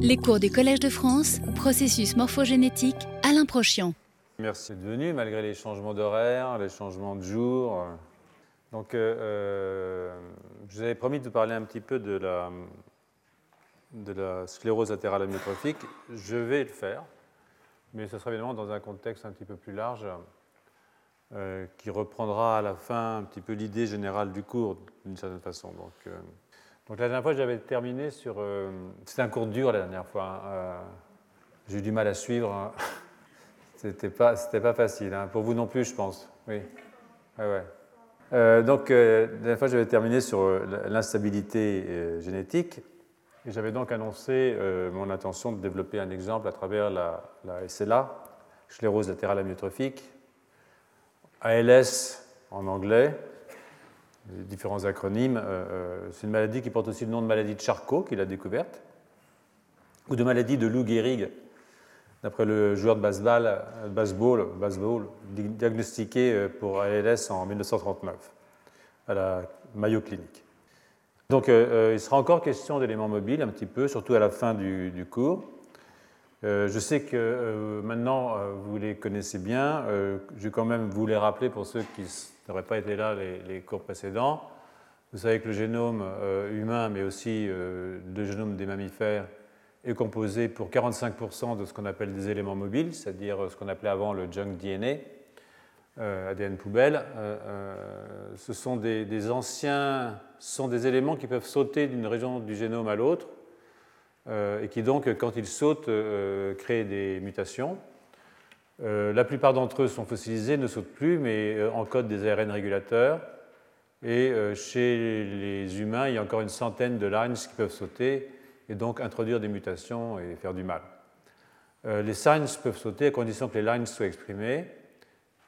Les cours du Collège de France, processus morphogénétique, Alain Prochian. Merci d'être venu malgré les changements d'horaire, les changements de jour. Donc, euh, euh, je vous avais promis de parler un petit peu de la, de sclérose latérale amyotrophique. Je vais le faire, mais ce sera évidemment dans un contexte un petit peu plus large euh, qui reprendra à la fin un petit peu l'idée générale du cours d'une certaine façon. Donc la dernière fois, j'avais terminé sur. Euh, c'était un cours dur la dernière fois. Hein. Euh, j'ai eu du mal à suivre. Hein. C'était pas, pas facile. Hein. Pour vous non plus, je pense. Oui. Ouais, ouais. Euh, donc la dernière fois, j'avais terminé sur l'instabilité génétique. Et j'avais donc annoncé mon intention de développer un exemple à travers la, la SLA, sclérose latérale amyotrophique, ALS en anglais, différents acronymes. Euh, euh, c'est une maladie qui porte aussi le nom de maladie de Charcot, qu'il a découverte, ou de maladie de Lou Gehrig, d'après le joueur de baseball, baseball, baseball diagnostiqué euh, pour ALS en 1939 à la Mayo Clinic. Donc il sera encore question d'éléments mobiles un petit peu, surtout à la fin du, cours. je sais que maintenant vous les connaissez bien. je vais quand même vous les rappeler pour ceux qui n'aurait pas été là les, cours précédents. Vous savez que le génome euh, humain, mais aussi euh, le génome des mammifères, est composé pour 45% de ce qu'on appelle des éléments mobiles, c'est-à-dire ce qu'on appelait avant le junk DNA, euh, ADN poubelle. ce sont des, des, anciens, sont des éléments qui peuvent sauter d'une région du génome à l'autre, et qui donc, quand ils sautent, créent des mutations. Euh, la plupart d'entre eux sont fossilisés, ne sautent plus, mais euh, encodent des ARN régulateurs. Et euh, chez les humains, il y a encore une centaine de lines qui peuvent sauter et donc introduire des mutations et faire du mal. les signs peuvent sauter à condition que les lines soient exprimées.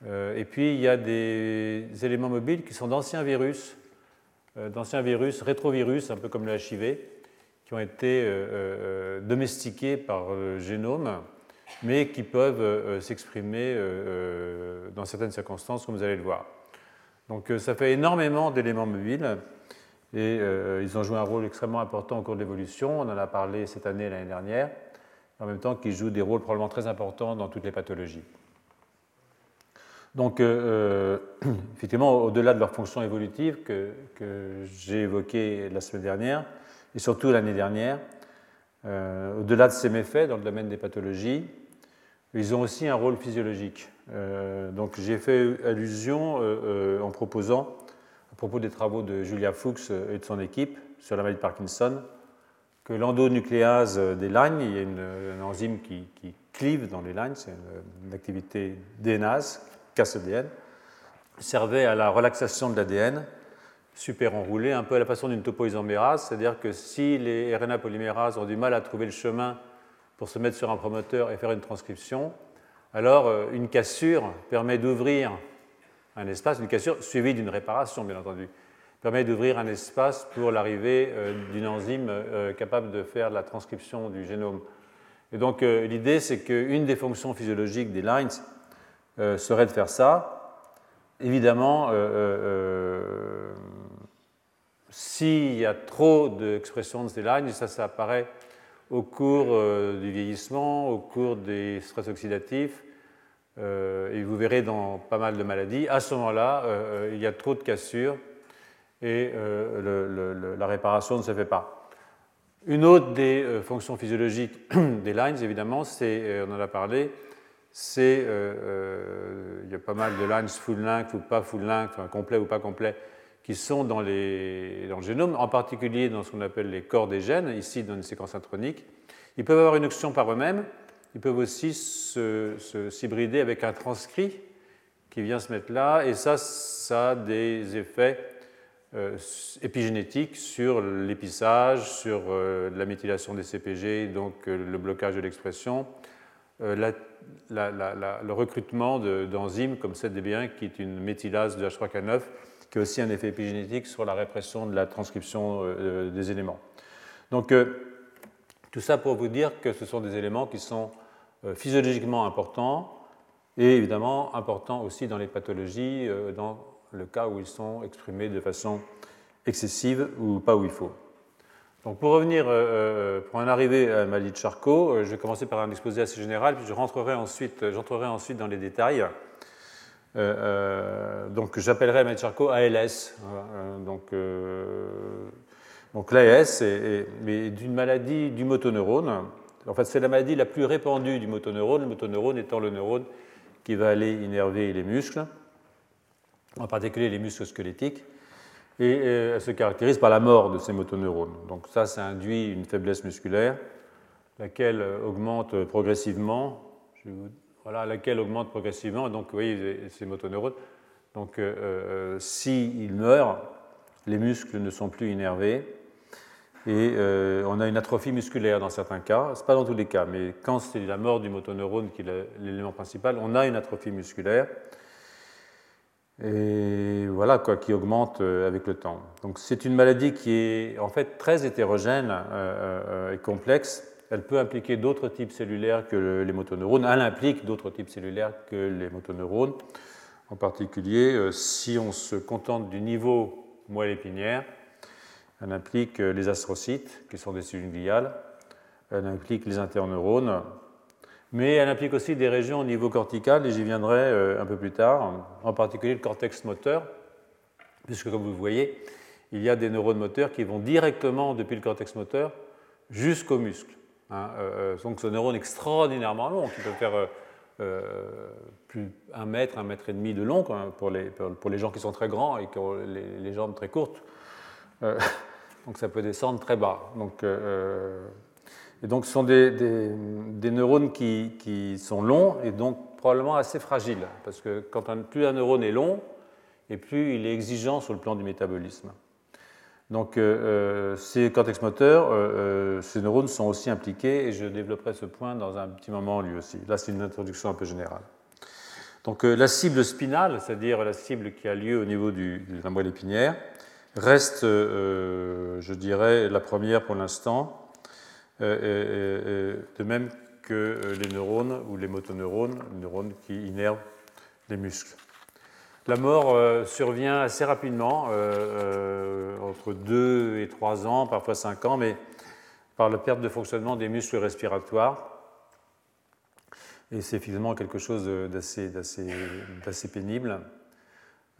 et puis, il y a des éléments mobiles qui sont d'anciens virus, d'anciens virus, rétrovirus, un peu comme le HIV, qui ont été domestiqués par le génome mais qui peuvent euh, s'exprimer euh, euh, dans certaines circonstances, comme vous allez le voir. Donc ça fait énormément d'éléments mobiles et ils ont joué un rôle extrêmement important au cours de l'évolution. On en a parlé cette année et l'année dernière, en même temps qu'ils jouent des rôles probablement très importants dans toutes les pathologies. Donc, effectivement, au-delà de leur fonction évolutive que, que j'ai évoquée la semaine dernière, et surtout l'année dernière, au-delà de ces méfaits dans le domaine des pathologies, ils ont aussi un rôle physiologique. Euh, donc j'ai fait allusion euh, euh, en proposant, à propos des travaux de Julia Fuchs et de son équipe sur la maladie de Parkinson, que l'endonucléase des lignes, il y a une, enzyme qui, clive dans les lignes, c'est une, activité DNase, casse ADN, servait à la relaxation de l'ADN super enroulé, un peu à la façon d'une topoisomérase, c'est-à-dire que si les RNA polymérases ont du mal à trouver le chemin pour se mettre sur un promoteur et faire une transcription, alors euh, une cassure permet d'ouvrir un espace, une cassure suivie d'une réparation bien entendu, permet d'ouvrir un espace pour l'arrivée euh, d'une enzyme euh, capable de faire la transcription du génome. Et donc l'idée c'est qu'une des fonctions physiologiques des lines serait de faire ça. Évidemment, s'il y a trop d'expression de ces lines, ça, ça apparaît au cours euh, du vieillissement, au cours des stress oxydatifs, euh, et vous verrez dans pas mal de maladies, à ce moment-là, euh, il y a trop de cassures et la réparation ne se fait pas. Une autre des fonctions physiologiques des lines, évidemment, c'est, on en a parlé, c'est, il y a pas mal de lines full length ou pas full length, enfin, complet ou pas complet, qui sont dans, les, dans, le génome, en particulier dans ce qu'on appelle les corps des gènes, ici dans une séquence intronique. Ils peuvent avoir une oxytion par eux-mêmes, ils peuvent aussi s'hybrider avec un transcrit qui vient se mettre là, et ça, ça a des effets euh, épigénétiques sur l'épissage, sur euh, la méthylation des CPG, donc euh, le blocage de l'expression, le recrutement d'enzymes comme cette DB1 qui est une méthylase de H3K9 qui a aussi un effet épigénétique sur la répression de la transcription euh, euh, des éléments. Donc, euh, tout ça pour vous dire que ce sont des éléments qui sont physiologiquement importants et évidemment importants aussi dans les pathologies, dans le cas où ils sont exprimés de façon excessive ou pas où il faut. Donc pour revenir, pour en arriver à la maladie de Charcot, je vais commencer par un exposé assez général, puis je rentrerai ensuite, j'entrerai ensuite dans les détails. Donc j'appellerai la maladie de Charcot ALS. donc donc l'AS est, d'une maladie du motoneurone. En fait, c'est la maladie la plus répandue du motoneurone, le motoneurone étant le neurone qui va aller innerver les muscles, en particulier les muscles squelettiques. Et elle se caractérise par la mort de ces motoneurones. Donc ça, ça induit une faiblesse musculaire, laquelle augmente progressivement. Voilà, laquelle augmente progressivement. Donc, vous voyez, ces motoneurones. Donc, euh, euh, s'ils meurent, les muscles ne sont plus innervés et euh, on a une atrophie musculaire dans certains cas. Ce n'est pas dans tous les cas, mais quand c'est la mort du motoneurone qui est l'élément principal, on a une atrophie musculaire. Et voilà, quoi, qui augmente euh, avec le temps. Donc c'est une maladie qui est en fait très hétérogène et complexe. Elle peut impliquer d'autres types cellulaires que les motoneurones. Elle implique d'autres types cellulaires que les motoneurones. En particulier, si on se contente du niveau moelle épinière, elle implique euh, les astrocytes, qui sont des cellules gliales. Elle implique les interneurones. Mais elle implique aussi des régions au niveau cortical, et j'y viendrai euh, un peu plus tard, en particulier le cortex moteur, puisque comme vous voyez, il y a des neurones moteurs qui vont directement depuis le cortex moteur jusqu'au muscle. Hein. Euh, donc ce neurone extraordinairement long, qui peut faire plus un mètre, un mètre et demi de long pour, les, pour, les, gens qui sont très grands et qui ont les jambes très courtes. Euh, donc ça peut descendre très bas. Donc, euh, euh, et donc ce sont des, des, neurones qui, qui, sont longs et donc probablement assez fragiles. Parce que quand plus un neurone est long, et plus il est exigeant sur le plan du métabolisme. Donc ces cortex moteurs, ces neurones sont aussi impliqués et je développerai ce point dans un petit moment lui aussi. Là c'est une introduction un peu générale. Donc la cible spinale, c'est-à-dire la cible qui a lieu au niveau de la moelle épinière, reste, euh, je dirais, la première pour l'instant, euh, de même que les neurones ou les motoneurones, les neurones qui innervent les muscles. La mort euh, survient assez rapidement, entre 2 et 3 ans, parfois 5 ans, mais par la perte de fonctionnement des muscles respiratoires. Et c'est finalement quelque chose d'assez pénible.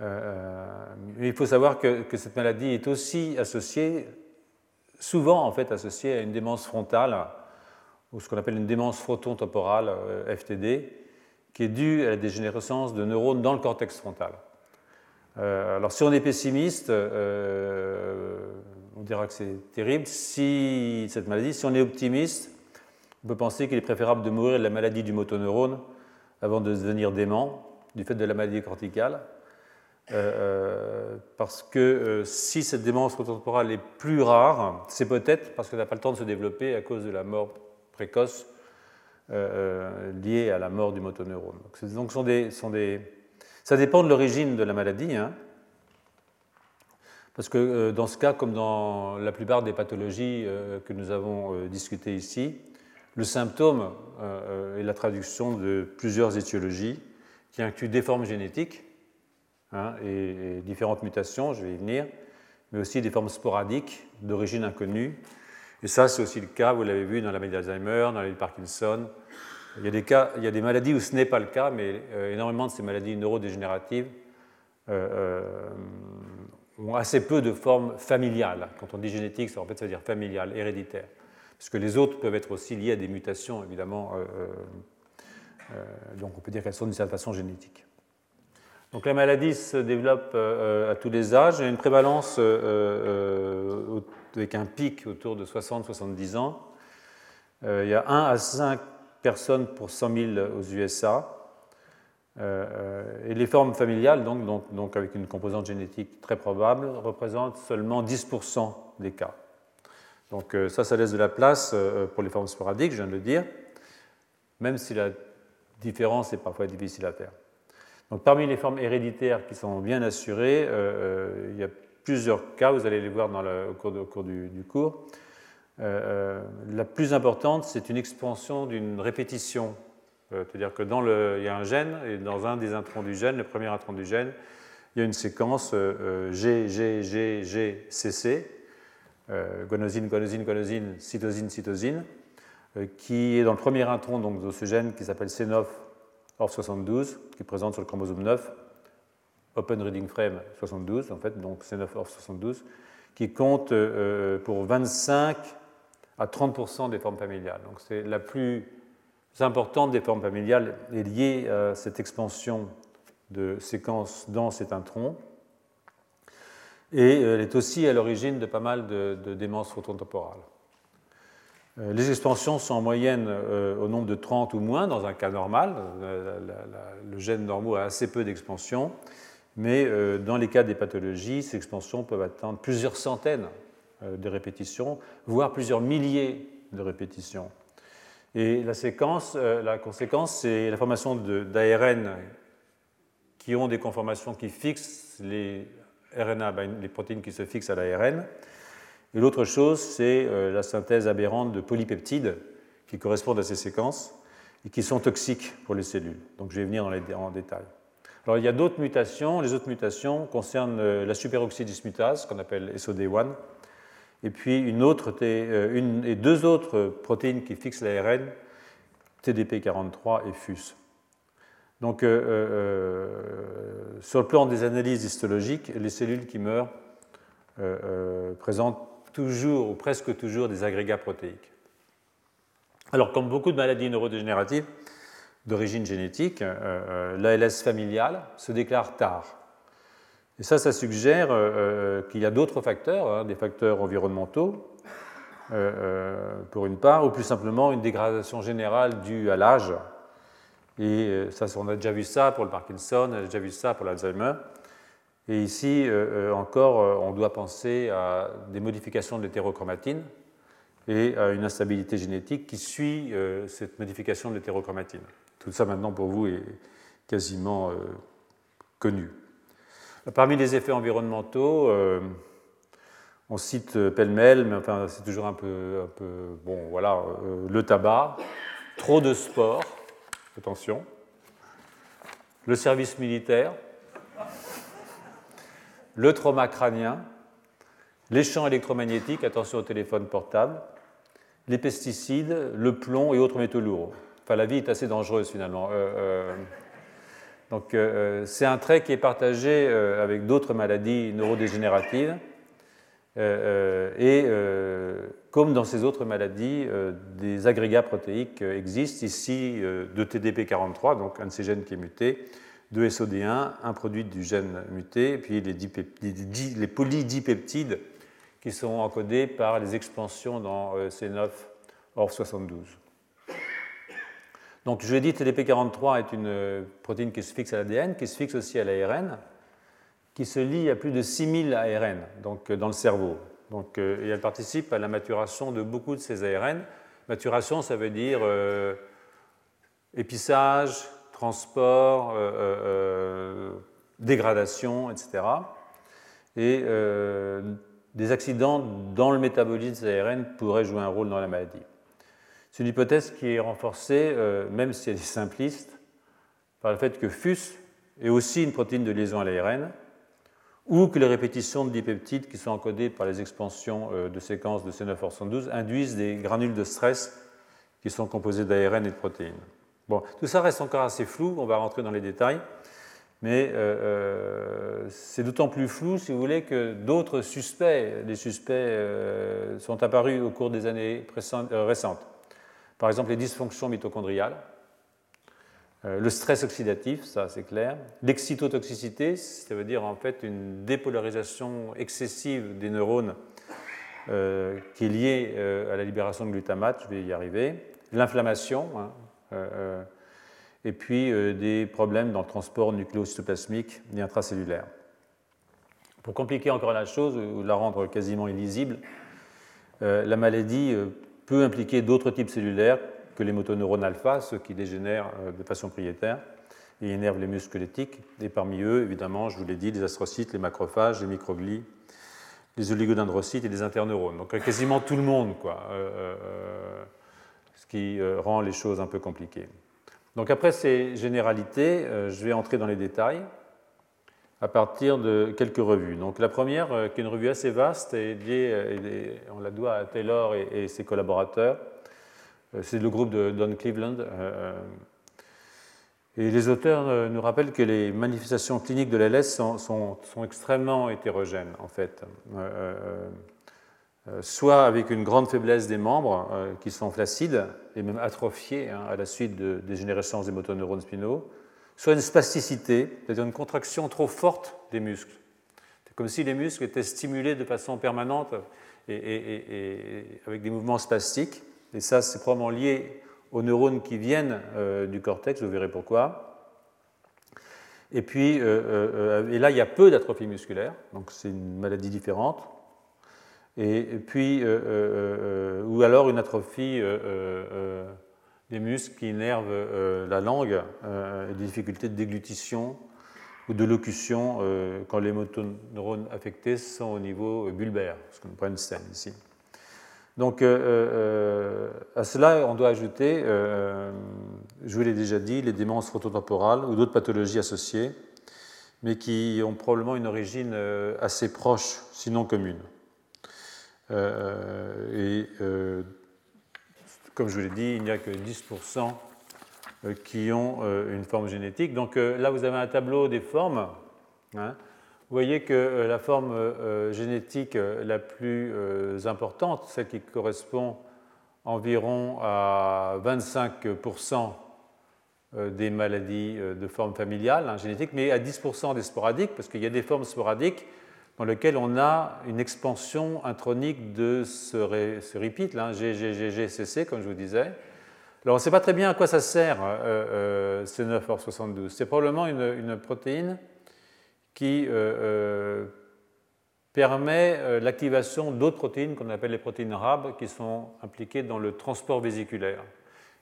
Euh, il faut savoir que, cette maladie est aussi associée, souvent en fait associée à une démence frontale, ou ce qu'on appelle une démence frontotemporale, euh, FTD, qui est due à la dégénérescence de neurones dans le cortex frontal. Euh, alors si on est pessimiste, on dira que c'est terrible. Si cette maladie, si on est optimiste, on peut penser qu'il est préférable de mourir de la maladie du motoneurone avant de devenir dément du fait de la maladie corticale. Euh, euh, parce que euh, si cette démence temporale est plus rare, c'est peut-être parce qu'elle n'a pas le temps de se développer à cause de la mort précoce liée à la mort du motoneurone. Donc, ça dépend de l'origine de la maladie. Hein, parce que dans ce cas, comme dans la plupart des pathologies que nous avons discutées ici, le symptôme est la traduction de plusieurs étiologies qui incluent des formes génétiques, Hein, et, différentes mutations, je vais y venir, mais aussi des formes sporadiques d'origine inconnue. Et ça, c'est aussi le cas, vous l'avez vu dans la maladie d'Alzheimer, dans la maladie de Parkinson. Il y, a des cas, il y a des maladies où ce n'est pas le cas, mais euh, énormément de ces maladies neurodégénératives euh, euh, ont assez peu de formes familiales. Quand on dit génétique, ça, veut dire familial, héréditaire. Parce que les autres peuvent être aussi liées à des mutations, évidemment. donc on peut dire qu'elles sont d'une certaine façon génétiques. Donc la maladie se développe à tous les âges. Il y a une prévalence avec un pic autour de 60-70 ans. il y a 1 à 5 personnes pour 100 000 aux USA. et les formes familiales, donc, donc, donc, avec une composante génétique très probable, représentent seulement 10% des cas. Donc ça, ça laisse de la place pour les formes sporadiques, je viens de le dire, même si la différence est parfois difficile à faire. Donc, parmi les formes héréditaires qui sont bien assurées, euh, euh, il y a plusieurs cas, vous allez les voir dans au, cours du, cours. Euh, la plus importante, c'est une expansion d'une répétition. C'est-à-dire que dans le, il y a un gène, et dans un des introns du gène, le premier intron du gène, il y a une séquence G, G, G, G, C, C. guanosine, guanosine, guanosine, cytosine, cytosine, qui est dans le premier intron donc, de ce gène qui s'appelle C9 ORF72, qui est présente sur le chromosome 9, Open Reading Frame 72, en fait, donc C9 ORF72, qui compte pour 25 à 30% des formes familiales. Donc c'est la plus importante des formes familiales est liée à cette expansion de séquences dans cet intron. Et elle est aussi à l'origine de pas mal de, démences phototemporales. Euh, les expansions sont en moyenne euh, au nombre de 30 ou moins dans un cas normal. Le gène normaux a assez peu d'expansions, mais euh, dans les cas des pathologies, ces expansions peuvent atteindre plusieurs centaines de répétitions, voire plusieurs milliers de répétitions. Et la, séquence, la conséquence, c'est la formation d'ARN qui ont des conformations qui fixent les RNA, ben, les protéines qui se fixent à l'ARN, et l'autre chose, c'est euh, la synthèse aberrante de polypeptides qui correspondent à ces séquences et qui sont toxiques pour les cellules. Donc je vais venir en détail. Alors il y a d'autres mutations. Les autres mutations concernent euh, la superoxydismutase, qu'on appelle SOD1, et puis une autre, euh, et deux autres protéines qui fixent l'ARN, TDP43 et FUS. Donc, sur le plan des analyses histologiques, les cellules qui meurent présentent toujours ou presque toujours des agrégats protéiques. Alors, comme beaucoup de maladies neurodégénératives d'origine génétique, euh, euh, l'ALS familiale se déclare tard. Et ça, ça suggère euh, qu'il y a d'autres facteurs, hein, des facteurs environnementaux, pour une part, ou plus simplement une dégradation générale due à l'âge. Et ça, on a déjà vu ça pour le Parkinson, on a déjà vu ça pour l'Alzheimer. Et ici euh, euh, encore, euh, on doit penser à des modifications de l'hétérochromatine et à une instabilité génétique qui suit cette modification de l'hétérochromatine. Tout ça maintenant pour vous est quasiment connu. Parmi les effets environnementaux, on cite pêle-mêle, mais enfin c'est toujours un peu, un peu bon, voilà, le tabac, trop de sport, attention, le service militaire, le trauma crânien, les champs électromagnétiques, attention au téléphone portable, les pesticides, le plomb et autres métaux lourds. Enfin, la vie est assez dangereuse finalement. Euh, euh, donc, euh, c'est un trait qui est partagé avec d'autres maladies neurodégénératives. et comme dans ces autres maladies, des agrégats protéiques existent ici de TDP43, donc un de ces gènes qui est muté, de SOD1, un produit du gène muté, puis les, polydipeptides qui sont encodés par les expansions dans euh, C9 ORF72. Donc, je l'ai dit, TDP43 est une euh, protéine qui se fixe à l'ADN, qui se fixe aussi à l'ARN, qui se lie à plus de 6000 ARN donc, euh, dans le cerveau. Donc, et elle participe à la maturation de beaucoup de ces ARN. Maturation, ça veut dire épissage, transport, euh, euh, euh, dégradation, etc. Et des accidents dans le métabolisme des ARN pourraient jouer un rôle dans la maladie. C'est une hypothèse qui est renforcée, même si elle est simpliste, par le fait que FUS est aussi une protéine de liaison à l'ARN, ou que les répétitions de dipeptides qui sont encodées par les expansions de séquences de C9orf112 induisent des granules de stress qui sont composés d'ARN et de protéines. Bon, tout ça reste encore assez flou, on va rentrer dans les détails, mais euh, euh, c'est d'autant plus flou, si vous voulez, que d'autres suspects, des suspects euh, sont apparus au cours des années récentes. Par exemple, les dysfonctions mitochondriales, le stress oxydatif, ça c'est clair, l'excytotoxicité, ça veut dire en fait une dépolarisation excessive des neurones qui est liée à la libération de glutamate, je vais y arriver, l'inflammation, hein, euh, euh, et puis euh, des problèmes dans le transport nucléocytoplasmique et intracellulaire. Pour compliquer encore la chose ou la rendre quasiment illisible, la maladie peut impliquer d'autres types cellulaires que les motoneurones alpha, ceux qui dégénèrent de façon prioritaire et énervent les muscles squelettiques. Et parmi eux, évidemment, je vous l'ai dit, les astrocytes, les macrophages, les microglies, les oligodendrocytes et les interneurones. Donc quasiment tout le monde, quoi ce qui euh, rend les choses un peu compliquées. Donc après ces généralités, euh, je vais entrer dans les détails. À partir de quelques revues. Donc la première, qui est une revue assez vaste, est liée, on la doit à Taylor et, ses collaborateurs. C'est le groupe de Don Cleveland. Et les auteurs nous rappellent que les manifestations cliniques de l'ALS sont, sont, extrêmement hétérogènes, en fait. Euh, soit avec une grande faiblesse des membres euh, qui sont flacides et même atrophiés hein, à la suite de dégénérescence des motoneurones spinaux, soit une spasticité, c'est-à-dire une contraction trop forte des muscles. C'est comme si les muscles étaient stimulés de façon permanente et, avec des mouvements spastiques. Et ça, c'est probablement lié aux neurones qui viennent euh, du cortex, vous verrez pourquoi. Et puis, et là, il y a peu d'atrophie musculaire, donc c'est une maladie différente et puis, euh, euh, euh, ou alors une atrophie des muscles qui innervent la langue, des difficultés de déglutition ou de locution quand les motoneurones affectés sont au niveau bulbaire, ce qu'on appelle une scène ici. Donc à cela, on doit ajouter, je vous l'ai déjà dit, les démences frontotemporales ou d'autres pathologies associées, mais qui ont probablement une origine assez proche, sinon commune. Euh, euh, comme je vous l'ai dit, il n'y a que 10% euh, qui ont une forme génétique. Donc là, vous avez un tableau des formes. Hein. Vous voyez que la forme génétique la plus importante, celle qui correspond environ à 25% des maladies de forme familiale hein, génétique, mais à 10% des sporadiques, parce qu'il y a des formes sporadiques dans lequel on a une expansion intronique de ce, repeat, là, GGGGCC, comme je vous disais. Alors, on ne sait pas très bien à quoi ça sert, euh, euh, C9or72. C'est probablement une, protéine qui euh, permet l'activation d'autres protéines qu'on appelle les protéines RAB, qui sont impliquées dans le transport vésiculaire.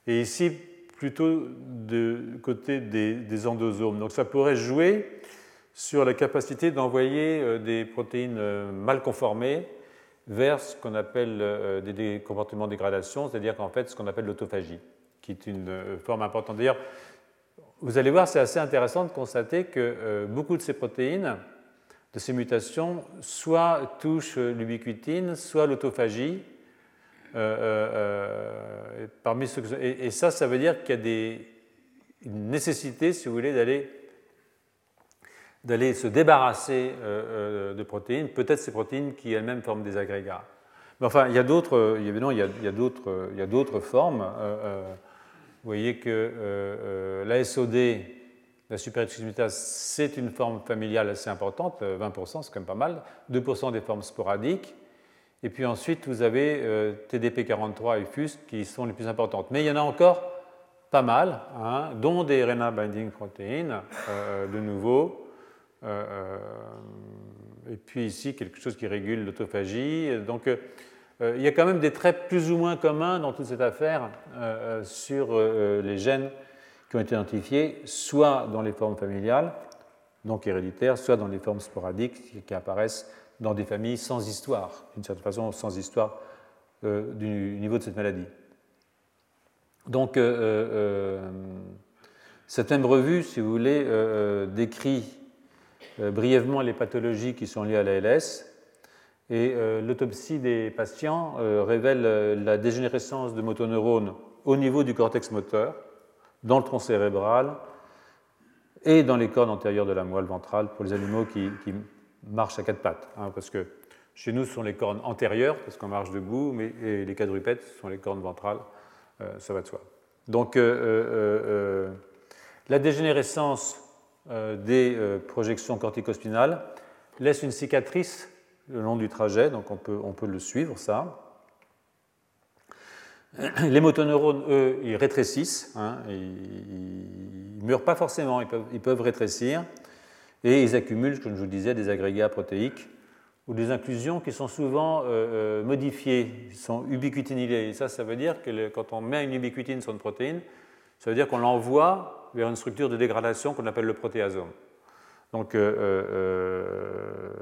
Et ici, plutôt du côté des endosomes. Donc, ça pourrait jouer sur la capacité d'envoyer euh, des protéines euh, mal conformées vers ce qu'on appelle euh, des comportements de dégradation, c'est-à-dire qu'en fait ce qu'on appelle l'autophagie, qui est une forme importante. D'ailleurs, vous allez voir, c'est assez intéressant de constater que beaucoup de ces protéines, de ces mutations, soit touchent l'ubiquitine, soit l'autophagie. parmi et, ça, ça veut dire qu'il y a des, une nécessité, si vous voulez, d'aller d'aller se débarrasser euh, euh, de protéines, peut-être ces protéines qui elles-mêmes forment des agrégats. Mais enfin, il y a d'autres, évidemment, il y a, il y a d'autres formes. Euh, vous voyez que la SOD, la superexclusimitase, c'est une forme familiale assez importante, 20%, c'est quand même pas mal, 2% des formes sporadiques. Et puis ensuite, vous avez TDP43 et FUSC qui sont les plus importantes. Mais il y en a encore pas mal, hein, dont des RNA binding proteins, de nouveau, euh, euh, et puis ici, quelque chose qui régule l'autophagie. Donc, euh, il y a quand même des traits plus ou moins communs dans toute cette affaire sur les gènes qui ont été identifiés, soit dans les formes familiales, donc héréditaires, soit dans les formes sporadiques qui apparaissent dans des familles sans histoire, d'une certaine façon sans histoire du niveau de cette maladie. Donc, cette même revue, si vous voulez, décrit euh, brièvement les pathologies qui sont liées à l'ALS. Et euh, l'autopsie des patients euh, révèle la dégénérescence de motoneurones au niveau du cortex moteur, dans le tronc cérébral et dans les cornes antérieures de la moelle ventrale pour les animaux qui, marchent à quatre pattes. Hein, parce que chez nous, ce sont les cornes antérieures, parce qu'on marche debout, mais les quadrupèdes, ce sont les cornes ventrales, ça va de soi. Donc, la dégénérescence euh, des euh, projections corticospinales laisse une cicatrice le long du trajet, donc on peut, on peut le suivre, ça. Les motoneurones, eux, ils rétrécissent, hein, ils ne meurent pas forcément, ils peuvent, ils peuvent, rétrécir, et ils accumulent, comme je vous le disais, des agrégats protéiques ou des inclusions qui sont souvent euh, modifiées, ils sont ubiquitinylées. Ça, ça veut dire que quand on met une ubiquitine sur une protéine, ça veut dire qu'on l'envoie vers une structure de dégradation qu'on appelle le protéasome. Donc euh, euh, euh,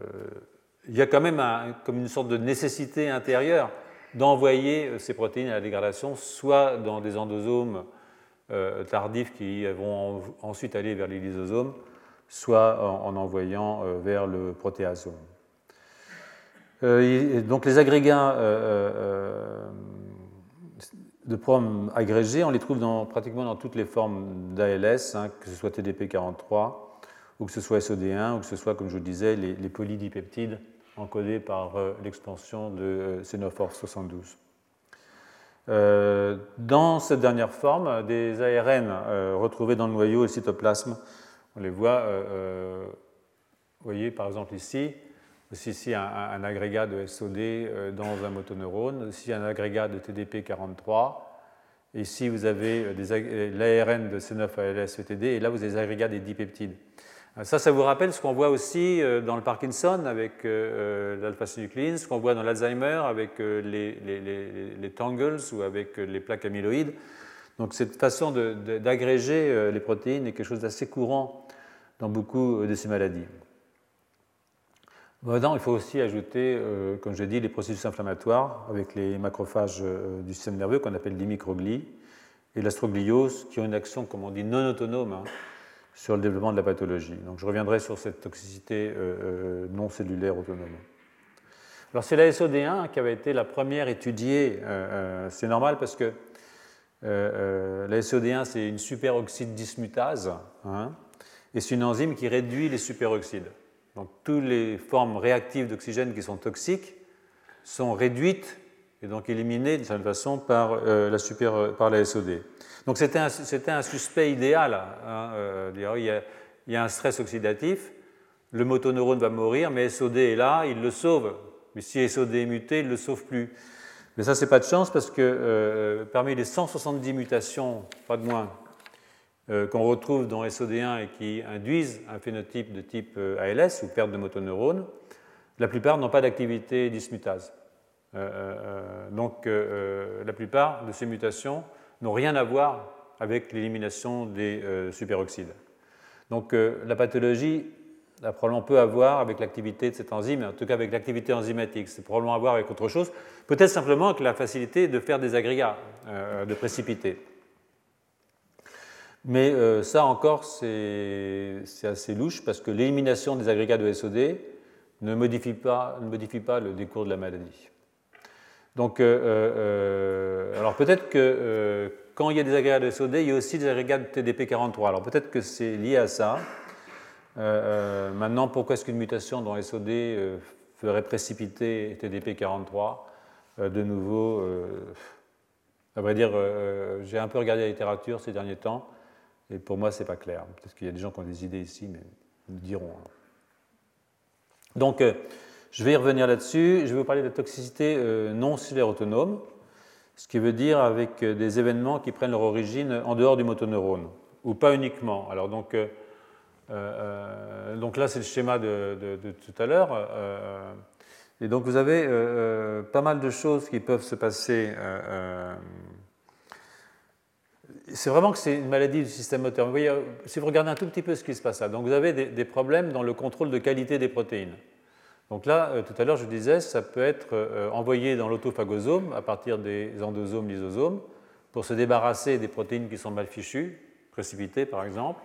il y a quand même comme une sorte de nécessité intérieure d'envoyer ces protéines à la dégradation, soit dans des endosomes tardifs qui vont ensuite aller vers les lysosomes, soit en, envoyant vers le protéasome. donc les agrégats de prom agrégés, on les trouve dans, pratiquement dans toutes les formes d'ALS, hein, que ce soit TDP43 ou que ce soit SOD1 ou que ce soit, comme je vous disais, les, les polydipeptides encodés par l'expansion de Xenophore 72. Euh, dans cette dernière forme, des ARN euh, retrouvés dans le noyau et le cytoplasme, on les voit, euh, vous voyez par exemple ici, ici un, agrégat de SOD dans un motoneurone, ici un agrégat de TDP43, ici vous avez l'ARN de C9ALS-VTD, et là vous avez des agrégats des dipeptides. Euh, ça, ça vous rappelle ce qu'on voit aussi euh, dans le Parkinson avec euh, l'alpha-synucléine, ce qu'on voit dans l'Alzheimer avec les, tangles ou avec les plaques amyloïdes. Donc cette façon d'agréger les protéines est quelque chose d'assez courant dans beaucoup de ces maladies. Maintenant, il faut aussi ajouter, comme je l'ai dit, les processus inflammatoires avec les macrophages du système nerveux qu'on appelle les microglies et l'astrogliose qui ont une action, comme on dit, non autonome. Hein, sur le développement de la pathologie. Donc je reviendrai sur cette toxicité euh, euh, non cellulaire autonome. Alors c'est la SOD1 qui avait été la première étudiée, euh, c'est normal parce que la SOD1 c'est une superoxyde dismutase, hein, et c'est une enzyme qui réduit les superoxydes. Donc toutes les formes réactives d'oxygène qui sont toxiques sont réduites et donc éliminées de certaine façon par, par la SOD. Donc c'était un, suspect idéal. Hein, euh, il, y a, un stress oxydatif, le motoneurone va mourir, mais SOD est là, il le sauve. Mais si SOD est muté, il ne le sauve plus. Mais ça, c'est pas de chance parce que euh, parmi les 170 mutations, pas de moins, euh, qu'on retrouve dans SOD1 et qui induisent un phénotype de type ALS ou perte de motoneurones, la plupart n'ont pas d'activité dismutase. donc la plupart de ces mutations n'ont rien à voir avec l'élimination des euh, superoxydes. Donc euh, la pathologie a probablement peu à voir avec l'activité de cette enzyme, en tout cas avec l'activité enzymatique. C'est probablement à voir avec autre chose, peut-être simplement avec la facilité de faire des agrégats, euh, de précipiter. Mais ça encore, c'est assez louche parce que l'élimination des agrégats de SOD ne modifie pas, le décours de la maladie. Donc, euh, euh, euh, alors peut-être que quand il y a des agrégats de SOD, il y a aussi des agrégats de TDP43. Alors peut-être que c'est lié à ça. maintenant, pourquoi est-ce qu'une mutation dans SOD ferait précipiter TDP43 De nouveau, à vrai dire, j'ai un peu regardé la littérature ces derniers temps, et pour moi, ce n'est pas clair. Peut-être qu'il y a des gens qui ont des idées ici, mais nous dirons. Hein. Donc, je vais y revenir là-dessus. Je vais vous parler de la toxicité euh, non cellulaire autonome, ce qui veut dire avec euh, des événements qui prennent leur origine en dehors du motoneurone, ou pas uniquement. Alors donc, euh, donc là, c'est le schéma de, tout à l'heure. et donc vous avez pas mal de choses qui peuvent se passer. C'est vraiment que c'est une maladie du système moteur. Si vous regardez un tout petit peu ce qui se passe là, donc vous avez des problèmes dans le contrôle de qualité des protéines. Donc là, euh, tout à l'heure, je disais, ça peut être euh, envoyé dans l'autophagosome à partir des endosomes, lysosomes, pour se débarrasser des protéines qui sont mal fichues, précipitées par exemple,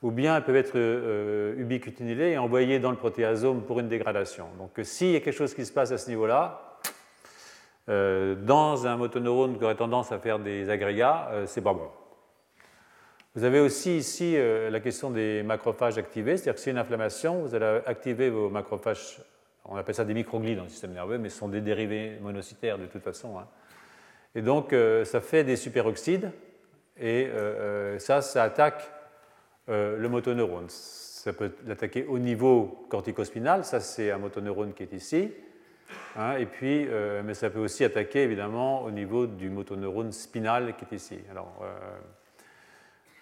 ou bien elles peuvent être euh, et envoyées dans le protéasome pour une dégradation. Donc s'il y a quelque chose qui se passe à ce niveau-là, dans un motoneurone qui aurait tendance à faire des agrégats, c'est pas bon. Vous avez aussi ici la question des macrophages activés, c'est-à-dire que s'il y a une inflammation, vous allez activer vos macrophages on appelle ça des microglies dans le système nerveux, mais ce sont des dérivés monocytaires de toute façon. Hein. Et donc, euh, ça fait des superoxydes, et euh, euh, ça, ça attaque le motoneurone. Ça peut l'attaquer au niveau corticospinal, ça c'est un motoneurone qui est ici, hein, et puis, mais ça peut aussi attaquer évidemment au niveau du motoneurone spinal qui est ici. Alors,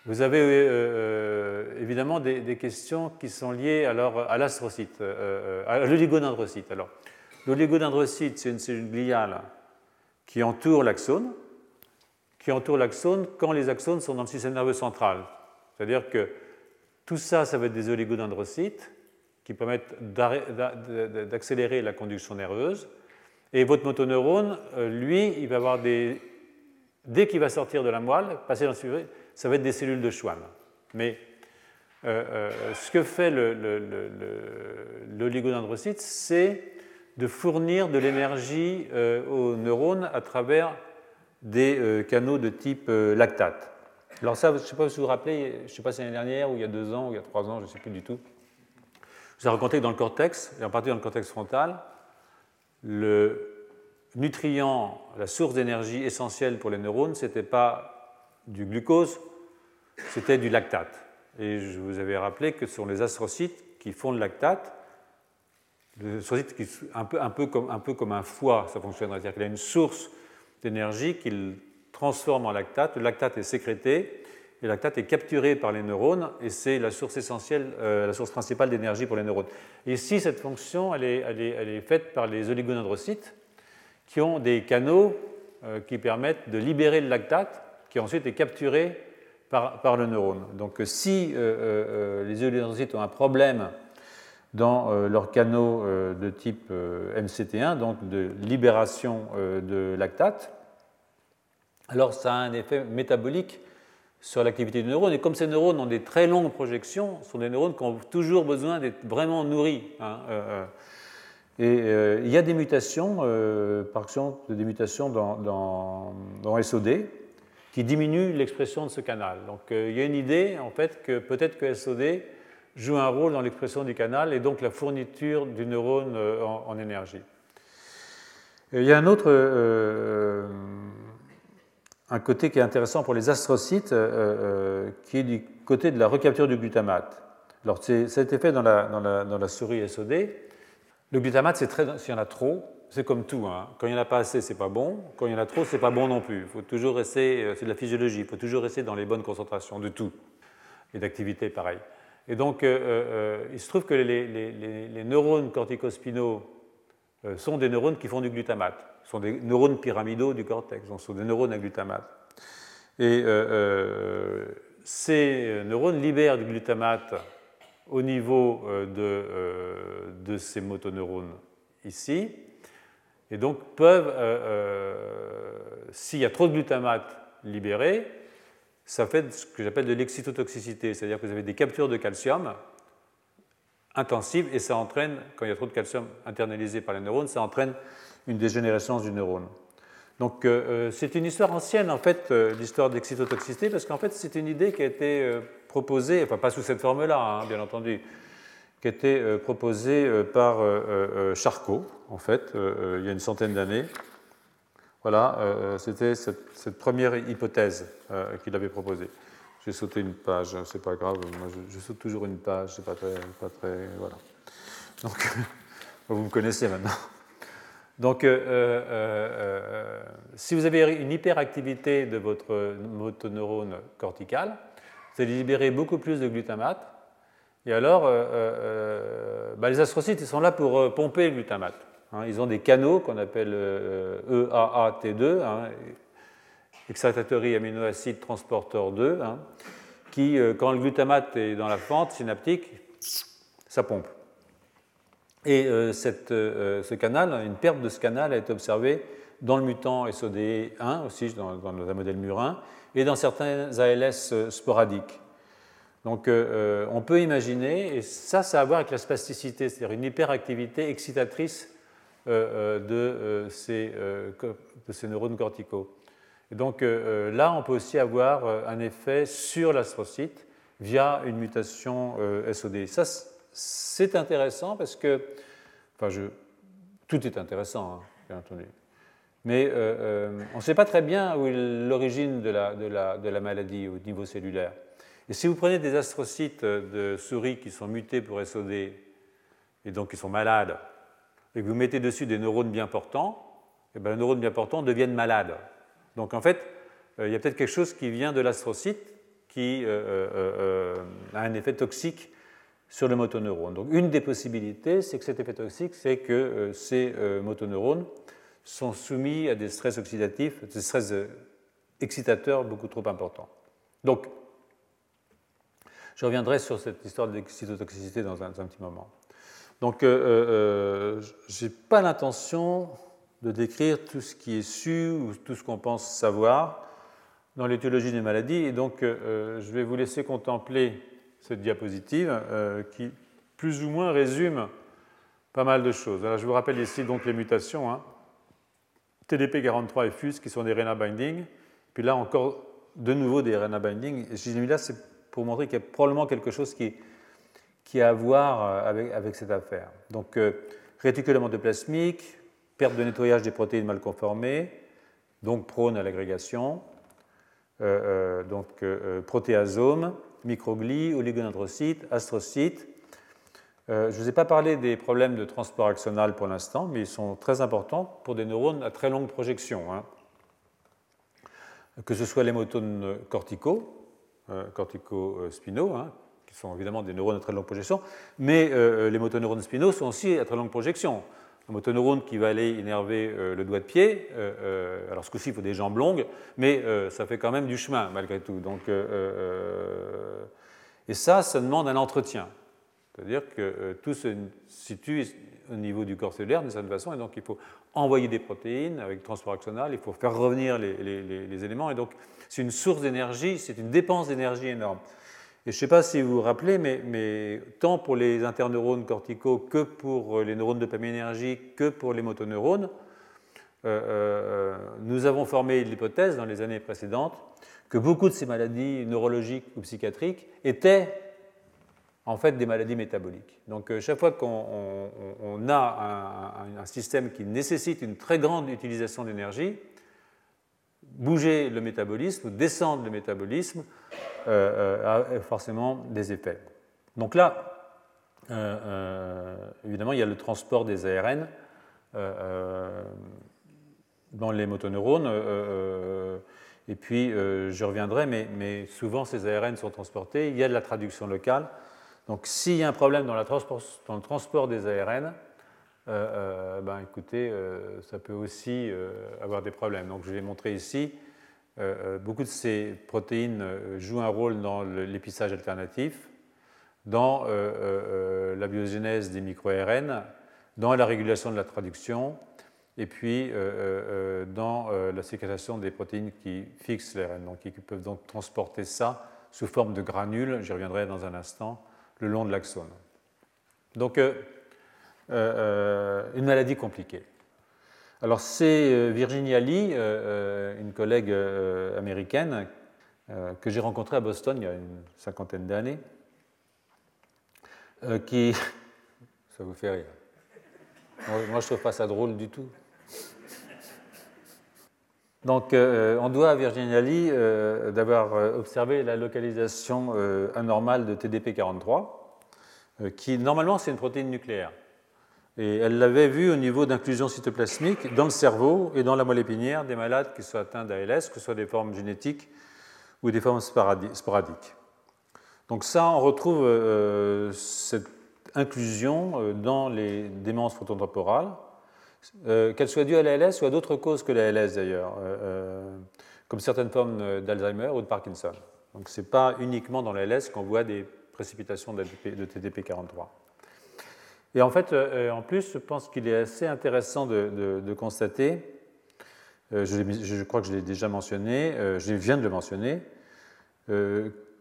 vous avez euh, euh, évidemment des, questions qui sont liées alors à l'astrocyte, euh, à l'oligodendrocyte. Alors, l'oligodendrocyte, c'est une cellule gliale qui entoure l'axone, qui entoure l'axone quand les axones sont dans le système nerveux central. C'est-à-dire que tout ça, ça va être des oligodendrocytes qui permettent d'accélérer la conduction nerveuse. Et votre motoneurone, lui, il va avoir des. Dès qu'il va sortir de la moelle, passer dans le ça va être des cellules de Schwann. Mais ce que fait l'oligodendrocyte, c'est de fournir de l'énergie aux neurones à travers des canaux de type lactate. Alors ça, je ne sais pas si vous vous rappelez, je ne sais pas si l'année dernière, ou il y a deux ans, ou il y a trois ans, je ne sais plus du tout. Vous ai raconté que dans le cortex, et en particulier dans le cortex frontal, le nutrient, la source d'énergie essentielle pour les neurones, ce n'était pas du glucose, c'était du lactate. Et je vous avais rappelé que ce sont les astrocytes qui font le lactate. Le astrocyte, qui, un, peu, comme, un peu comme un foie, ça fonctionne. C'est-à-dire qu'il a une source d'énergie qu'il transforme en lactate. Le lactate est sécrété le lactate est capturé par les neurones et c'est la source essentielle, euh, la source principale d'énergie pour les neurones. Et ici, cette fonction, elle est, faite par les oligodendrocytes qui ont des canaux euh, qui permettent de libérer le lactate qui ensuite est capturé par, le neurone. Donc si euh, les oligodendrocytes ont un problème dans leurs canaux de type MCT1, donc de libération de lactate, alors ça a un effet métabolique sur l'activité du neurone. Et comme ces neurones ont des très longues projections, ce sont des neurones qui ont toujours besoin d'être vraiment nourris. Hein, euh, euh. et euh, il y a des mutations, par exemple des mutations dans, dans, SOD, qui diminuent l'expression de ce canal. Donc il y a une idée en fait que peut-être que SOD joue un rôle dans l'expression du canal et donc la fourniture du neurone en, en énergie. il y a un autre un côté qui est intéressant pour les astrocytes, euh, euh, qui est du côté de la recapture du glutamate. Alors, ça a été fait dans la, souris SOD. Le glutamate, c'est très, s'il y en a trop, c'est comme tout. Hein. Quand il n'y en a pas assez, c'est pas bon. Quand il y en a trop, c'est pas bon non plus. Il faut toujours rester, euh, c'est de la physiologie, il faut toujours rester dans les bonnes concentrations de tout. Et d'activité, pareil. Et donc, il se trouve que les, les neurones corticospinaux sont des neurones qui font du glutamate. Sont des neurones pyramidaux du cortex, donc ce sont des neurones à glutamate. Et euh, euh, ces neurones libèrent du glutamate au niveau euh, de, ces motoneurones ici, et donc peuvent, s'il y a trop de glutamate libéré, ça fait ce que j'appelle de l'excitotoxicité, c'est-à-dire que vous avez des captures de calcium intensives et ça entraîne, quand il y a trop de calcium internalisé par les neurones, ça entraîne une dégénérescence du neurone. Donc euh, euh, c'est une histoire ancienne en fait, euh, l'histoire d'excitotoxicité, parce qu'en fait c'est une idée qui a été proposée, enfin pas sous cette forme-là, hein, bien entendu, qui a été proposée par Charcot, en fait, il y a une centaine d'années. Voilà, c'était cette, première hypothèse qu'il avait proposée. J'ai sauté une page, hein, c'est pas grave, moi je, saute toujours une page, c'est pas très, pas très, voilà. Donc vous me connaissez maintenant. Donc, euh, euh, euh, si vous avez une hyperactivité de votre motoneurone cortical, vous allez libérer beaucoup plus de glutamate. Et alors, bah, les astrocytes, ils sont là pour pomper le glutamate. Hein. ils ont des canaux qu'on appelle EAAT2, hein, excitatory aminoacide transporteur 2, hein, qui, quand le glutamate est dans la fente synaptique, ça pompe. Et euh, euh, ce canal, une perte de ce canal a été observée dans le mutant SOD1 aussi, dans, dans modèle murin, et dans certains ALS euh, sporadiques. Donc on peut imaginer, et ça, ça a à voir avec la spasticité, c'est-à-dire une hyperactivité excitatrice de ces, neurones corticaux. Et donc là, on peut aussi avoir un effet sur l'astrocyte via une mutation SOD. C'est intéressant parce que, enfin, tout est intéressant, hein, bien entendu. Mais euh, euh, on ne sait pas très bien où est l'origine de la, maladie au niveau cellulaire. Et si vous prenez des astrocytes de souris qui sont mutés pour SOD et donc qui sont malades, et que vous mettez dessus des neurones bien portants, eh bien, les neurones bien portants deviennent malades. Donc en fait, euh, il y a peut-être quelque chose qui vient de l'astrocyte qui a un effet toxique sur le motoneurone. Donc une des possibilités, c'est que cet effet toxique, c'est que euh, ces euh, motoneurones sont soumis à des stress oxydatifs, des stress euh, excitateurs beaucoup trop importants. Donc, je reviendrai sur cette histoire d'excitotoxicité dans un, petit moment. Donc, je n'ai pas l'intention de décrire tout ce qui est su ou tout ce qu'on pense savoir dans l'étiologie des maladies, et donc je vais vous laisser contempler cette diapositive qui plus ou moins résume pas mal de choses. Alors, je vous rappelle ici donc les mutations. Hein. TDP43 et FUS qui sont des RNA binding. Puis là encore, de nouveau des RNA binding. j'ai mis là, c'est pour montrer qu'il y a probablement quelque chose qui, qui a à voir euh, avec, cette affaire. Donc, euh, réticulement endoplasmique, perte de nettoyage des protéines mal conformées, donc prône à l'agrégation, euh, donc protéasome, microglies, oligodendrocytes, astrocytes, euh, je ne vous ai pas parlé des problèmes de transport axonal pour l'instant, mais ils sont très importants pour des neurones à très longue projection. Hein. Que ce soit les motones corticaux, euh, cortico-spinaux, hein, qui sont évidemment des neurones à très longue projection, mais euh, les motoneurones spinaux sont aussi à très longue projection. Un motoneurone qui va aller énerver le doigt de pied, alors ce coup-ci il faut des jambes longues, mais ça fait quand même du chemin malgré tout. Donc, et ça, ça demande un entretien. C'est-à-dire que euh, tout se situe au niveau du corps cellulaire d'une certaine façon, et donc il faut envoyer des protéines avec transport axonal, il faut faire revenir les, éléments, et donc c'est une source d'énergie, c'est une dépense d'énergie énorme. Et je ne sais pas si vous vous rappelez, mais, tant pour les interneurones corticaux que pour euh, les neurones de dopaminergiques que pour les motoneurones, euh, nous avons formé l'hypothèse dans les années précédentes que beaucoup de ces maladies neurologiques ou psychiatriques étaient en fait des maladies métaboliques. Donc euh, chaque fois qu'on a un, système qui nécessite une très grande utilisation d'énergie, bouger le métabolisme, descendre le métabolisme, euh, euh, a forcément des effets. Donc là, évidemment, il y a le transport des ARN dans les motoneurones. et puis, je reviendrai, mais, mais, souvent ces ARN sont transportés. Il y a de la traduction locale. Donc s'il y a un problème dans, le transport des ARN, euh, euh, ben, écoutez, euh, ça peut aussi avoir des problèmes. Donc je vais montrer ici, beaucoup de ces protéines jouent un rôle dans l'épissage alternatif, dans la biogénèse des micro-ARN, dans la régulation de la traduction, et puis dans la sécrétation des protéines qui fixent l'ARN, donc qui peuvent donc transporter ça sous forme de granules, j'y reviendrai dans un instant, le long de l'axone. Donc, une maladie compliquée. Alors, c'est euh, Virginia Lee, une collègue américaine que j'ai rencontrée à Boston il y a une cinquantaine d'années, qui. Ça vous fait rire. Moi, je ne trouve pas ça drôle du tout. Donc, on doit à Virginia Lee d'avoir observé la localisation anormale de TDP43, qui normalement c'est une protéine nucléaire. Et elle l'avait vu au niveau d'inclusion cytoplasmique dans le cerveau et dans la moelle épinière des malades qui soient atteints d'ALS, que ce soit des formes génétiques ou des formes sporadiques. Donc ça, on retrouve cette inclusion dans les démences frontotemporales euh, qu'elle soit due à l'ALS ou à d'autres causes que l'ALS d'ailleurs, euh, euh, comme certaines formes d'Alzheimer ou de Parkinson. Donc ce n'est pas uniquement dans l'ALS qu'on voit des précipitations de TDP43. Et en fait, en plus, je pense qu'il est assez intéressant de, constater, je, crois que je l'ai déjà mentionné, je viens de le mentionner,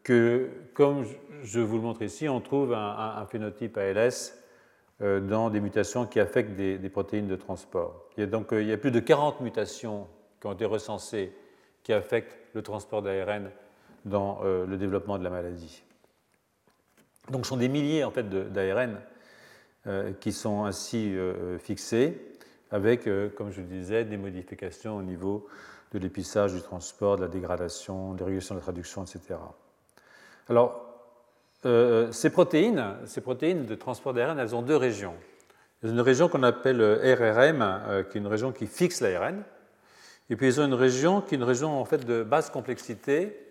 que comme je vous le montre ici, on trouve un, phénotype ALS euh, dans des mutations qui affectent des, protéines de transport. Il y a donc euh, il y a plus de 40 mutations qui ont été recensées qui affectent le transport d'ARN dans euh, le développement de la maladie. Donc ce sont des milliers en fait d'ARN qui sont ainsi fixés avec, comme je le disais, des modifications au niveau de l'épissage, du transport, de la dégradation, des régulations de la traduction, etc. Alors, euh, ces protéines, ces protéines de transport d'ARN, elles ont deux régions. Y a une région qu'on appelle euh, RRM, euh, qui est une région qui fixe l'ARN, et puis ils ont une région qui est une région en fait de basse complexité.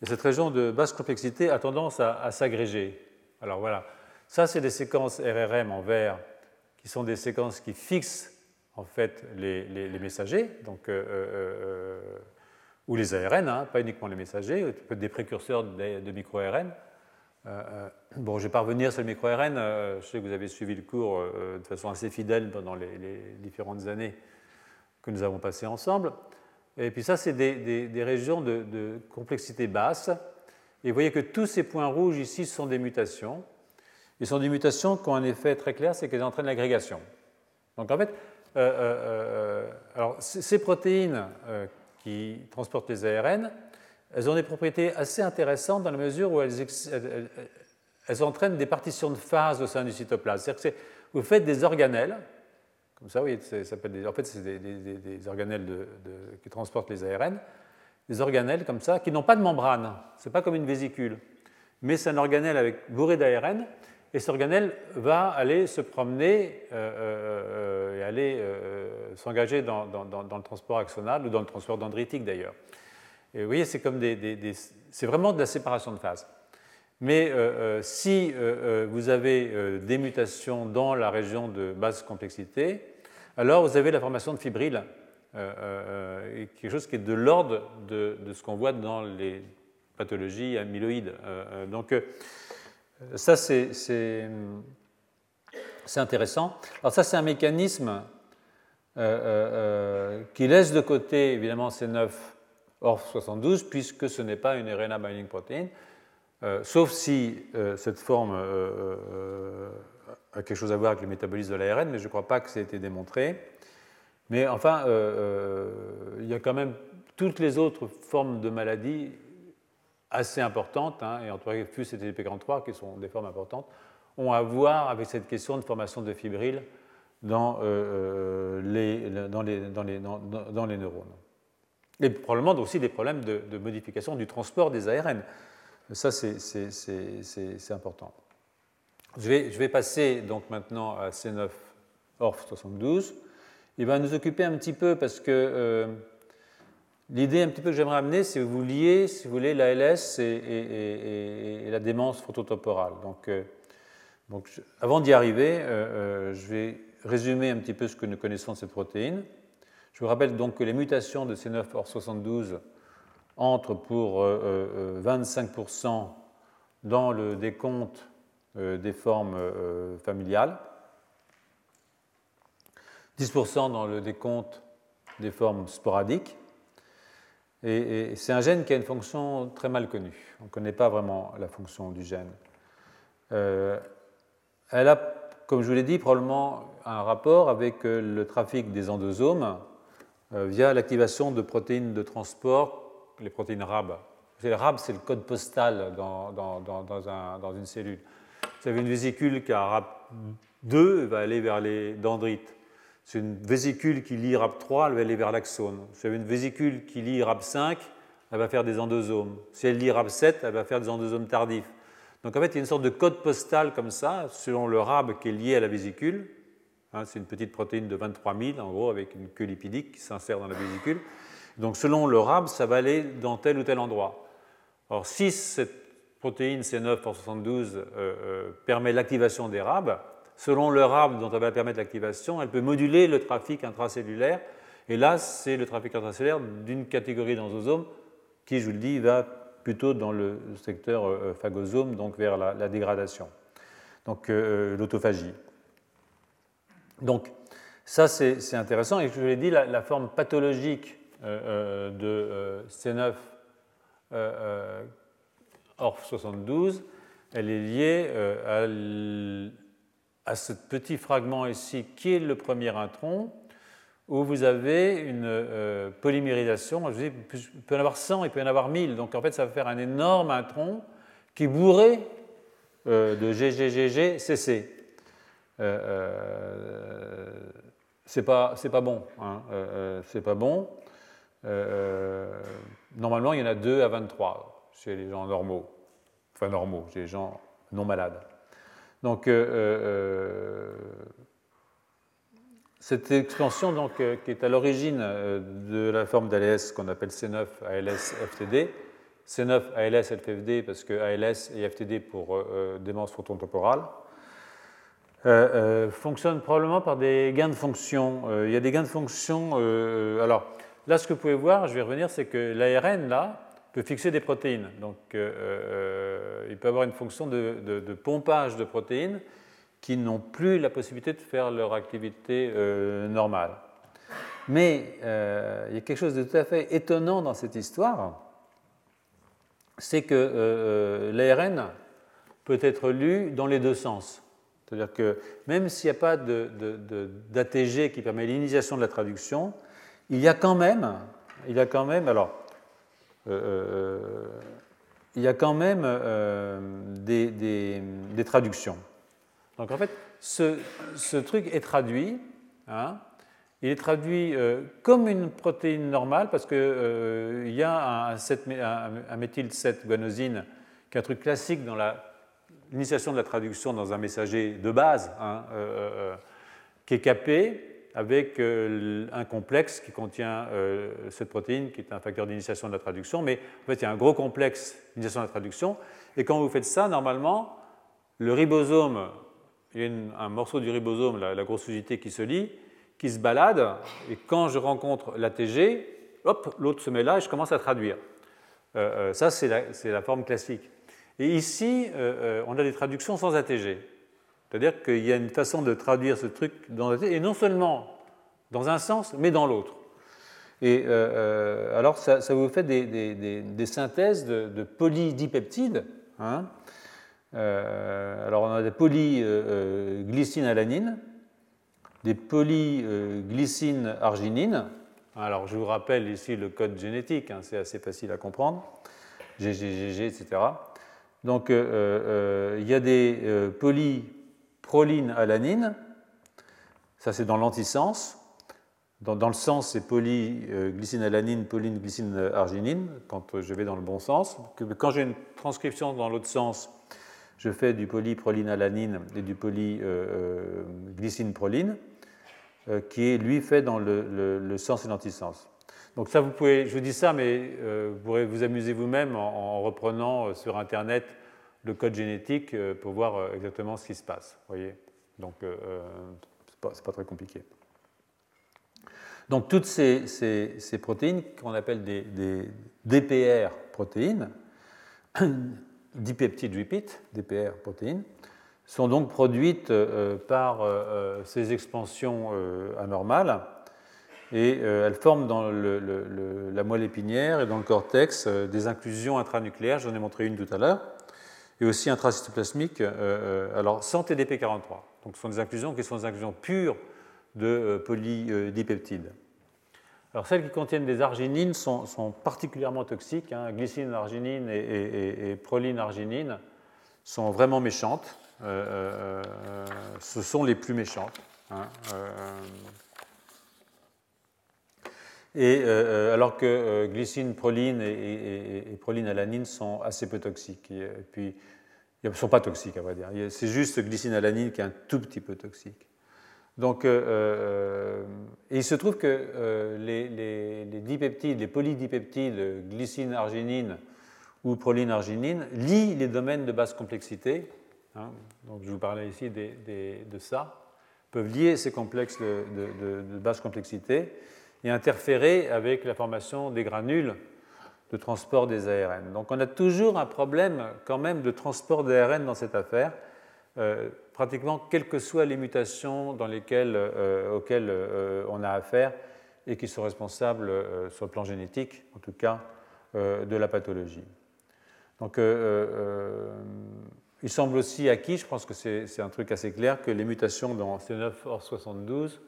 Et cette région de basse complexité a tendance à, s'agréger. Alors voilà, ça c'est des séquences RRM en vert, qui sont des séquences qui fixent en fait les, messagers, donc, ou les ARN, hein, pas uniquement les messagers, des précurseurs de, de micro-ARN. Euh, euh, bon, je vais pas revenir sur le micro-RN. Euh, je sais que vous avez suivi le cours de façon assez fidèle pendant les, différentes années que nous avons passées ensemble. Et puis ça, c'est des, régions de, complexité basse Et vous voyez que tous ces points rouges ici sont des mutations. Ils sont des mutations qui ont un effet très clair, c'est qu'elles entraînent l'agrégation. Donc en fait, alors, ces protéines qui transportent les ARN, elles ont des propriétés assez intéressantes dans la mesure où elles, elles, entraînent des partitions de phase au sein du cytoplasme. C'est-à-dire que vous faites des organelles, comme ça, oui, ça des, en fait, c'est des, organelles qui transportent les ARN, des organelles comme ça, qui n'ont pas de membrane. Ce n'est pas comme une vésicule, mais c'est un organelle avec bourré d'ARN, et cet organelle va aller se promener euh, euh, euh, et aller s'engager dans, le transport axonal ou dans le transport dendritique d'ailleurs. Vous voyez, c'est vraiment de la séparation de phase. Mais si vous avez des mutations dans la région de basse complexité, alors vous avez la formation de fibrilles, quelque chose qui est de l'ordre de, de, ce qu'on voit dans les pathologies amyloïdes. donc ça, c'est intéressant. Alors ça, c'est un mécanisme euh, euh, euh, qui laisse de côté, évidemment, C9 ORF72, puisque ce n'est pas une RNA binding protein, sauf si cette forme a quelque chose à voir avec le métabolisme de l'ARN, mais je ne crois pas que ça ait été démontré. Mais enfin, il y a quand même toutes les autres formes de maladies assez importantes, hein, et en tout cas FUS et TDP43, qui sont des formes importantes, ont à voir avec cette question de formation de fibrilles dans, euh, les, dans, les, dans, les, dans, les, neurones. Et probablement aussi des problèmes de, modification du transport des ARN. Ça, c'est important. Je vais, je vais, passer donc maintenant à C9 ORF72. Il va nous occuper un petit peu parce que euh, L'idée un petit peu que j'aimerais amener, c'est que vous liez, si vous voulez, l'ALS et, la démence phototemporale. Donc, euh, avant d'y arriver, euh, euh, je vais résumer un petit peu ce que nous connaissons de cette protéine. Je vous rappelle donc que les mutations de C9OR72 entrent pour 25% dans le décompte des formes familiales, 10% dans le décompte des formes sporadiques, et, c'est un gène qui a une fonction très mal connue. On ne connaît pas vraiment la fonction du gène. Euh, elle a, comme je vous l'ai dit, probablement un rapport avec euh, le trafic des endosomes euh, via l'activation de protéines de transport, les protéines RAB. Le RAB, c'est le code postal dans, dans, dans, un, dans, une cellule. Vous avez une vésicule qui a RAB 2, elle va aller vers les dendrites. C'est une vésicule qui lie RAP3, elle va aller vers l'axone. Si avez une vésicule qui lit RAP5, elle va faire des endosomes. Si elle lit RAP7, elle va faire des endosomes tardifs. Donc en fait, il y a une sorte de code postal comme ça, selon le RAB qui est lié à la vésicule. Hein, c'est une petite protéine de 23 000, en gros, avec une queue lipidique qui s'insère dans la vésicule. Donc selon le RAB, ça va aller dans tel ou tel endroit. Or, si cette protéine C9 por 72 euh, euh, permet l'activation des RAB, selon le RAB dont elle va permettre l'activation, elle peut moduler le trafic intracellulaire. Et là, c'est le trafic intracellulaire d'une catégorie d'endosomes qui, je vous le dis, va plutôt dans le secteur euh, phagosome, donc vers la, dégradation, donc euh, l'autophagie. Donc, ça, c'est intéressant. Et je vous l'ai dit, la, forme pathologique euh, de C9 ORF72, elle est liée à à ce petit fragment ici qui est le premier intron, où vous avez une euh, polymérisation. Je dis, il peut y en avoir 100, il peut y en avoir 1000. Donc en fait, ça va faire un énorme intron qui est bourré euh, de GGGGCC. Euh, euh, c'est pas, pas bon. Hein. c'est pas bon. normalement, il y en a 2 à 23 chez les gens normaux. Enfin, normaux, chez les gens non malades. Donc, euh, euh, cette expansion donc, euh, qui est à l'origine de la forme d'ALS qu'on appelle C9 ALS FTD, C9 ALS FTD parce que ALS et FTD pour démence phototemporale, fonctionne probablement par des gains de fonction. il y a des gains de fonction. alors, là, ce que vous pouvez voir, je vais revenir, c'est que l'ARN, là, fixer des protéines. Donc, euh, euh, il peut avoir une fonction de, pompage de protéines qui n'ont plus la possibilité de faire leur activité euh, normale. Mais il y a quelque chose de tout à fait étonnant dans cette histoire. c'est que l'ARN peut être lu dans les deux sens. C'est-à-dire que même s'il n'y a pas d'ATG qui permet l'initiation de la traduction, il y a quand même, il y a quand même, alors, il y a quand même euh, des, traductions. Donc en fait, ce, truc est traduit. Hein, il est traduit comme une protéine normale parce qu'il y a un, un, méthyl 7 guanosine qui est un truc classique dans l'initiation de la traduction dans un messager de base, hein, qui est capé avec euh, un complexe qui contient euh, cette protéine, qui est un facteur d'initiation de la traduction. Mais en fait, il y a un gros complexe d'initiation de la traduction. Et quand vous faites ça, normalement, le ribosome, il y a un morceau du ribosome, la, grosse unité qui se lie, qui se balade. Et quand je rencontre l'ATG, hop, l'autre se met là et je commence à traduire. Euh, ça, c'est la, forme classique. Et ici, on a des traductions sans ATG. C'est-à-dire qu'il y a une façon de traduire ce truc dans la tête, et non seulement dans un sens, mais dans l'autre. Et euh, euh, alors, ça, vous fait des, synthèses de, polydipeptides. Hein. Euh, alors, on a des polyglycines-alanines, des polyglycines-arginines. Alors, je vous rappelle ici le code génétique, hein, c'est assez facile à comprendre. GGGG, etc. Donc, il y a des poly proline alanine, ça c'est dans l'antisens. Dans, le sens, c'est polyglycine alanine, polyne glycine arginine, quand je vais dans le bon sens. Quand j'ai une transcription dans l'autre sens, je fais du polyproline alanine et du polyglycine proline, euh, qui est lui fait dans le, sens et l'antisens. Donc ça, vous pouvez, je vous dis ça, mais euh, vous pourrez vous amuser vous-même en, reprenant euh, sur Internet le code génétique euh, pour voir euh, exactement ce qui se passe. Voyez Donc, euh, ce n'est pas, très compliqué. Donc, toutes ces, protéines qu'on appelle des, DPR protéines, dipeptide repeat, DPR protéines, sont donc produites par ces expansions anormales et elles forment dans la moelle épinière et dans le cortex des inclusions intranucléaires. J'en ai montré une tout à l'heure et aussi intracytoplasmique, euh, euh, alors sans TDP43. Donc ce sont des inclusions qui sont des inclusions pures de euh, polydipeptides. Alors celles qui contiennent des arginines sont, particulièrement toxiques. Hein. Glycine arginine et, proline arginine sont vraiment méchantes. ce sont les plus méchantes. Hein. Et alors que glycine, proline et, proline alanine sont assez peu toxiques. Et, puis ils ne sont pas toxiques, à vrai dire. C'est juste glycine-alanine qui est un tout petit peu toxique. Donc, euh, euh, et il se trouve que euh, les, les, dipeptides, les polydipeptides, glycine, arginine ou proline, arginine, lient les domaines de basse complexité. Hein. donc, je vous parlais ici de ça. Peuvent lier ces complexes de, de basse complexité et interférer avec la formation des granules de transport des ARN. Donc on a toujours un problème quand même de transport d'ARN dans cette affaire, euh, pratiquement quelles que soient les mutations dans lesquelles, euh, auxquelles euh, on a affaire et qui sont responsables sur le plan génétique, en tout cas, de la pathologie. Donc il semble aussi acquis, je pense que c'est un truc assez clair, que les mutations dans C9 or 72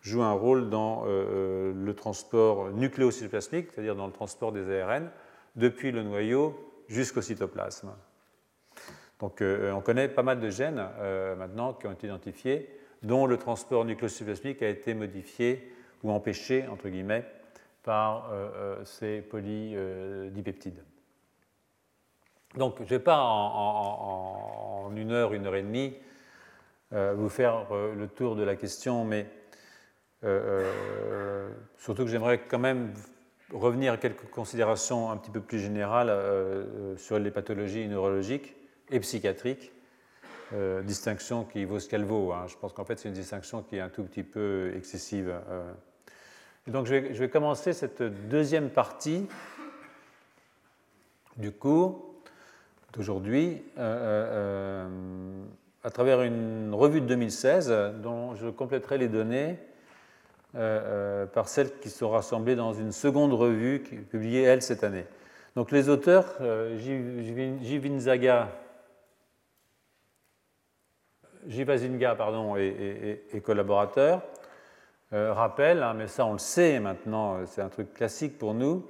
joue un rôle dans euh, le transport nucléocytoplasmique, c'est-à-dire dans le transport des ARN, depuis le noyau jusqu'au cytoplasme. Donc euh, on connaît pas mal de gènes euh, maintenant qui ont été identifiés, dont le transport nucléocytoplasmique a été modifié ou empêché, entre guillemets, par ces polydipeptides. Donc je ne vais pas en, une heure, une heure et demie vous faire le tour de la question, mais euh, euh, surtout que j'aimerais quand même revenir à quelques considérations un petit peu plus générales euh, sur les pathologies neurologiques et psychiatriques. distinction qui vaut ce qu'elle vaut. Hein. Je pense qu'en fait, c'est une distinction qui est un tout petit peu excessive. donc, je vais, je vais, commencer cette deuxième partie du cours d'aujourd'hui à travers une revue de 2016 dont je compléterai les données euh, euh, par celles qui sont rassemblées dans une seconde revue publiée, elle, cette année. Donc les auteurs, euh, Jivazinga pardon, et, collaborateurs, euh, rappellent, hein, mais ça on le sait maintenant, c'est un truc classique pour nous,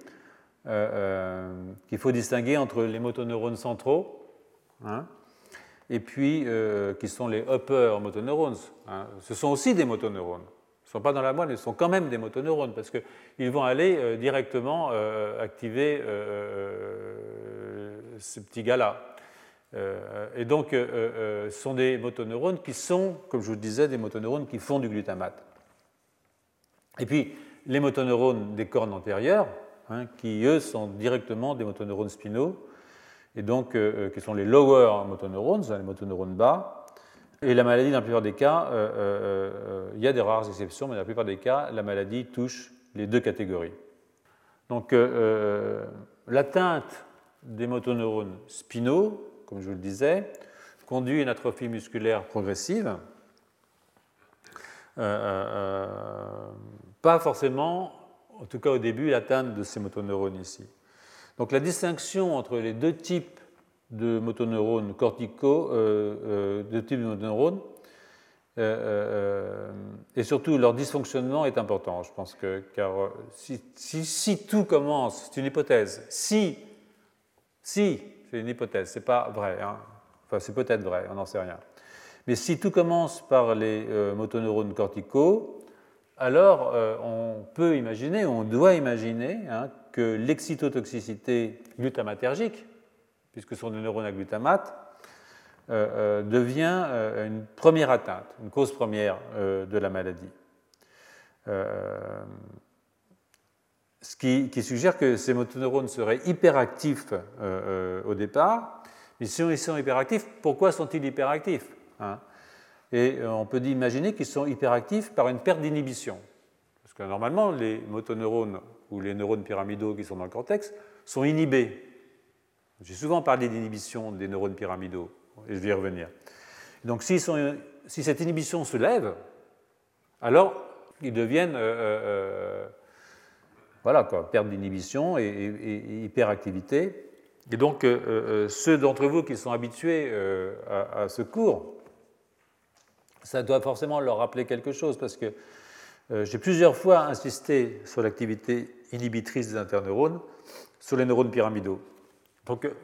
qu'il faut distinguer entre les motoneurones centraux, hein, et puis qui sont les upper motoneurones. Hein. Ce sont aussi des motoneurones ne sont pas dans la moelle, mais sont quand même des motoneurones, parce qu'ils vont aller euh, directement euh, activer euh, ce petit gars-là. et donc, ce sont des motoneurones qui sont, comme je vous le disais, des motoneurones qui font du glutamate. Et puis, les motoneurones des cornes antérieures, hein, qui eux sont directement des motoneurones spinaux, et donc qui sont les lower motoneurones, les motoneurones bas, et la maladie, dans la plupart des cas, euh, euh, euh, il y a des rares exceptions, mais dans la plupart des cas, la maladie touche les deux catégories. Donc, l'atteinte des motoneurones spinaux, comme je vous le disais, conduit à une atrophie musculaire progressive. pas forcément, en tout cas au début, l'atteinte de ces motoneurones ici. Donc la distinction entre les deux types de motoneurones corticaux, euh, euh, de type motoneurones, euh, et surtout leur dysfonctionnement est important, je pense que, car si, si, tout commence, c'est une hypothèse, si, si, c'est une hypothèse, c'est pas vrai, hein. enfin c'est peut-être vrai, on n'en sait rien, mais si tout commence par les motoneurones corticaux, alors on peut imaginer, on doit imaginer hein, que l'excitotoxicité glutamatergique, puisque sont des neurones à glutamate, euh, euh, devient euh, une première atteinte, une cause première de la maladie. ce qui, suggère que ces motoneurones seraient hyperactifs au départ, mais si ils sont hyperactifs, pourquoi sont-ils hyperactifs hein? Et on peut imaginer qu'ils sont hyperactifs par une perte d'inhibition. Parce que normalement, les motoneurones ou les neurones pyramidaux qui sont dans le cortex sont inhibés j'ai souvent parlé d'inhibition des neurones pyramidaux, et je vais y revenir. Donc si, cette inhibition se lève, alors ils deviennent, euh, euh, euh, voilà quoi, perte d'inhibition et, hyperactivité. Et donc ceux d'entre vous qui sont habitués à, ce cours, ça doit forcément leur rappeler quelque chose, parce que j'ai plusieurs fois insisté sur l'activité inhibitrice des interneurones sur les neurones pyramidaux. Donc, euh,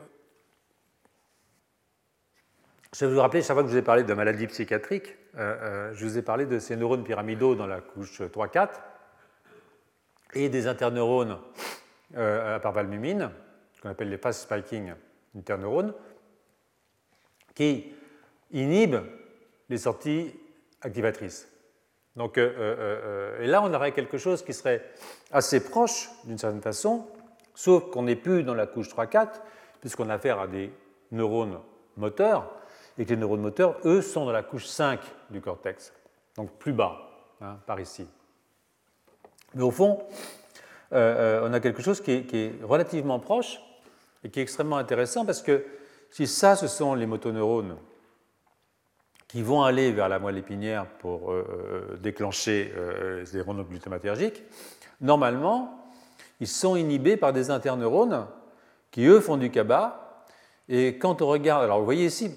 je vais vous rappeler, chaque fois que je vous ai parlé de maladie psychiatrique, euh, euh, je vous ai parlé de ces neurones pyramidaux dans la couche 3-4 et des interneurones à parvalbumine, qu'on appelle les fast spiking interneurones, qui inhibent les sorties activatrices. Donc, et là, on aurait quelque chose qui serait assez proche, d'une certaine façon, sauf qu'on n'est plus dans la couche 3-4, puisqu'on a affaire à des neurones moteurs, et que les neurones moteurs, eux, sont dans la couche 5 du cortex, donc plus bas, hein, par ici. Mais au fond, euh, euh, on a quelque chose qui est, relativement proche et qui est extrêmement intéressant parce que si ça, ce sont les motoneurones qui vont aller vers la moelle épinière pour euh, déclencher les neurones normalement, ils sont inhibés par des interneurones qui eux font du CABA. Et quand on regarde, alors vous voyez ici,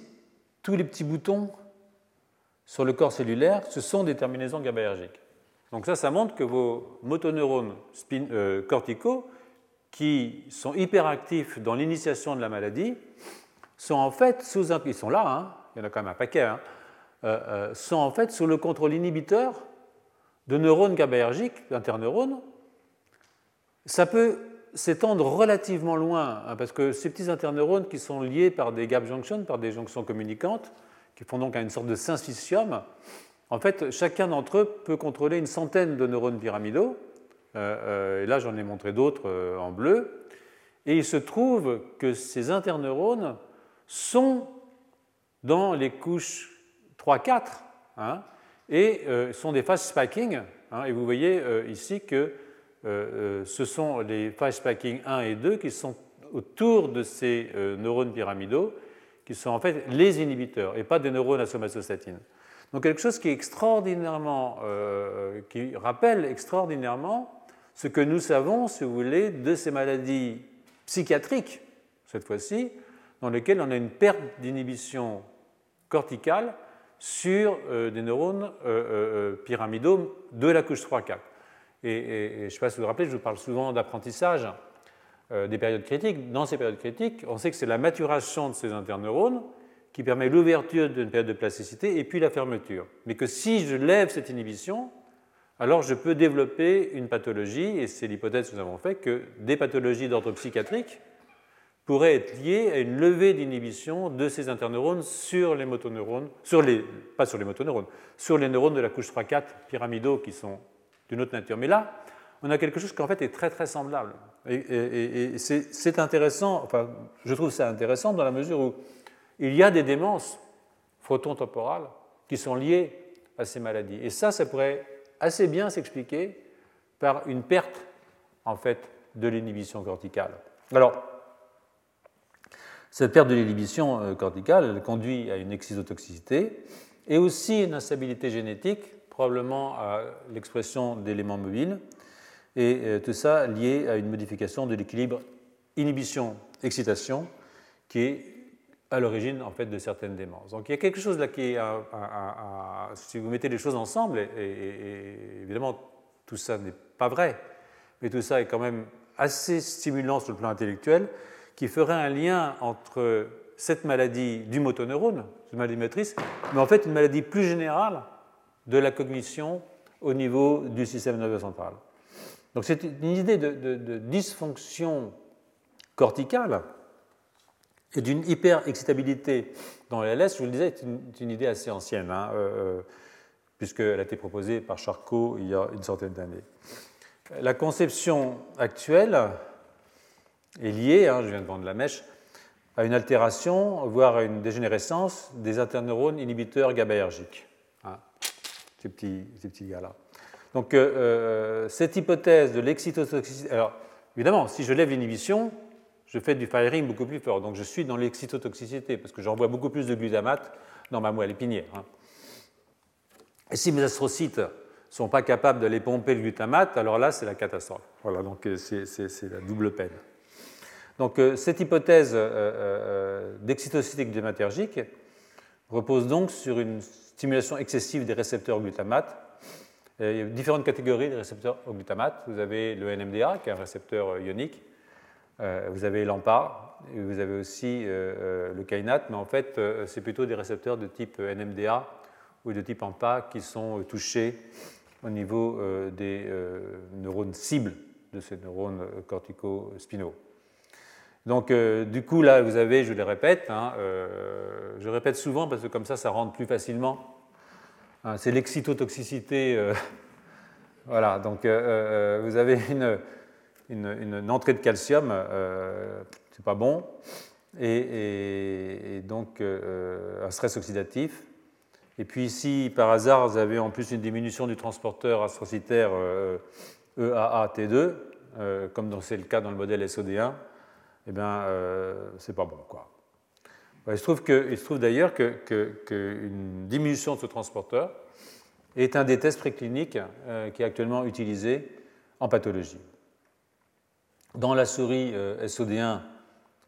tous les petits boutons sur le corps cellulaire, ce sont des terminaisons GABAergiques. Donc ça, ça montre que vos motoneurones euh, corticaux, qui sont hyperactifs dans l'initiation de la maladie, sont en fait sous ils sont là, hein, il y en a quand même un paquet, hein, euh, euh, sont en fait sous le contrôle inhibiteur de neurones GABAergiques, d'interneurones. Ça peut s'étendre relativement loin, hein, parce que ces petits interneurones qui sont liés par des gap junctions, par des jonctions communicantes, qui font donc une sorte de syncytium, en fait, chacun d'entre eux peut contrôler une centaine de neurones pyramidaux. Euh, euh, et là, j'en ai montré d'autres euh, en bleu. Et il se trouve que ces interneurones sont dans les couches 3-4 hein, et sont des fast spiking. Hein, et vous voyez ici que euh, euh, ce sont les phase packing 1 et 2 qui sont autour de ces euh, neurones pyramidaux, qui sont en fait les inhibiteurs et pas des neurones à somatostatine. Donc quelque chose qui est extraordinairement, qui rappelle extraordinairement ce que nous savons, si vous voulez, de ces maladies psychiatriques, cette fois-ci, dans lesquels on a une perte d'inhibition corticale sur des neurones pyramidaux de la couche 3-4. Et, je ne sais pas si vous vous rappelez, je vous parle souvent d'apprentissage des périodes critiques. Dans ces périodes critiques, on sait que c'est la maturation de ces interneurones qui permet l'ouverture d'une période de plasticité et puis la fermeture. Mais que si je lève cette inhibition, alors je peux développer une pathologie, et c'est l'hypothèse que nous avons faite, que des pathologies d'ordre psychiatrique pourraient être liées à une levée d'inhibition de ces interneurones sur les motoneurones, sur les, pas sur les motoneurones, sur les neurones de la couche 3-4 pyramidaux qui sont d'une autre nature. Mais là, on a quelque chose qui fait est très très semblable. Et, et c'est intéressant, enfin je trouve ça intéressant dans la mesure où il y a des démences photon-temporales qui sont liées à ces maladies. Et ça, ça pourrait assez bien s'expliquer par une perte en fait de l'inhibition corticale. Alors, cette perte de l'inhibition euh, corticale conduit à une excisotoxicité et aussi une instabilité génétique, probablement à l'expression d'éléments mobiles, et euh, tout ça lié à une modification de l'équilibre inhibition-excitation qui est à l'origine en fait de certaines démences. Donc il y a quelque chose là qui est, si vous mettez les choses ensemble, et, évidemment tout ça n'est pas vrai, mais tout ça est quand même assez stimulant sur le plan intellectuel, qui ferait un lien entre cette maladie du motoneurone, une maladie motrice, mais en fait une maladie plus générale de la cognition au niveau du système nerveux central. Donc c'est une idée de dysfonction corticale et d'une hyper-excitabilité dans les je vous le disais, est une, idée assez ancienne, hein, euh, euh, puisqu'elle a été proposée par Charcot il y a une centaine d'années. La conception actuelle est liée, hein, je viens de vendre la mèche, à une altération, voire à une dégénérescence des interneurones inhibiteurs GABAergiques. Ces petits, ces petits gars-là. Donc, euh, cette hypothèse de l'excitotoxicité. Alors, évidemment, si je lève l'inhibition, je fais du firing beaucoup plus fort. Donc je suis dans l'excitotoxicité parce que j'envoie beaucoup plus de glutamate dans ma moelle épinière. Hein. Et si mes astrocytes ne sont pas capables de les pomper le glutamate, alors là, c'est la catastrophe. Voilà, donc euh, c'est la double peine. Donc euh, cette hypothèse euh, d'excitocité glutamatérgique repose donc sur une stimulation excessive des récepteurs glutamate. Il y a différentes catégories de récepteurs au glutamate. Vous avez le NMDA, qui est un récepteur ionique, euh, vous avez l'AMPA, vous avez aussi euh, euh, le kainate, mais en fait, c'est plutôt des récepteurs de type NMDA ou de type AMPA qui sont touchés au niveau des neurones cibles de ces neurones cortico-spinaux. Donc, du coup, là, vous avez, je le répète, hein, je répète souvent parce que comme ça, ça rentre plus facilement. Hein, c'est l'excitotoxicité. voilà, donc vous avez une, entrée de calcium, euh, c'est pas bon, et, donc euh, un stress oxydatif. Et puis si par hasard vous avez en plus une diminution du transporteur astrocytaire EAA-T2, euh, e comme c'est le cas dans le modèle SOD1, eh bien c'est pas bon quoi. Il se trouve, trouve d'ailleurs qu'une que, diminution de ce transporteur est un des tests précliniques qui est actuellement utilisé en pathologie. Dans la souris euh, SOD1,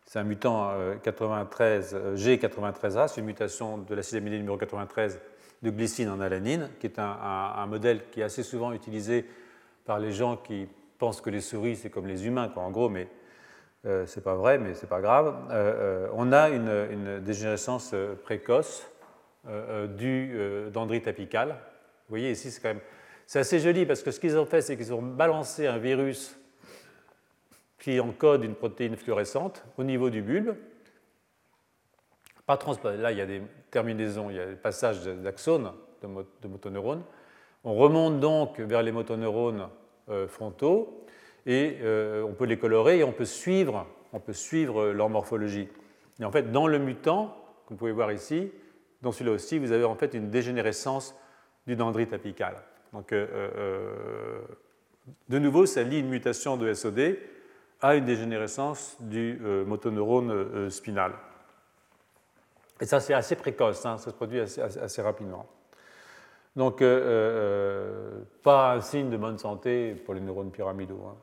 c'est un mutant 93, euh, G93A, euh, c'est une mutation de l'acide aminé numéro 93 de glycine en alanine, qui est un, modèle qui est assez souvent utilisé par les gens qui pensent que les souris, c'est comme les humains, quoi, en gros, mais ce c'est pas vrai, mais c'est pas grave. on a une, dégénérescence précoce du dendrite apical. Vous voyez, ici, c'est quand même. C'est assez joli parce que ce qu'ils ont fait, c'est qu'ils ont balancé un virus qui encode une protéine fluorescente au niveau du bulbe. Pas Là, il y a des terminaisons, il y a des passages d'axones de, motoneurones. On remonte donc vers les motoneurones euh, frontaux et euh, on peut les colorer et on peut suivre, on peut suivre leur morphologie. Et en fait, dans le mutant, comme vous pouvez voir ici, dans celui-là aussi, vous avez en fait une dégénérescence du dendrite apical. Donc, euh, de nouveau, ça lie une mutation de SOD à une dégénérescence du euh, motoneurone euh, spinal. Et ça, c'est assez précoce, hein, ça se produit assez, rapidement. Donc, euh, pas un signe de bonne santé pour les neurones pyramidaux. Hein.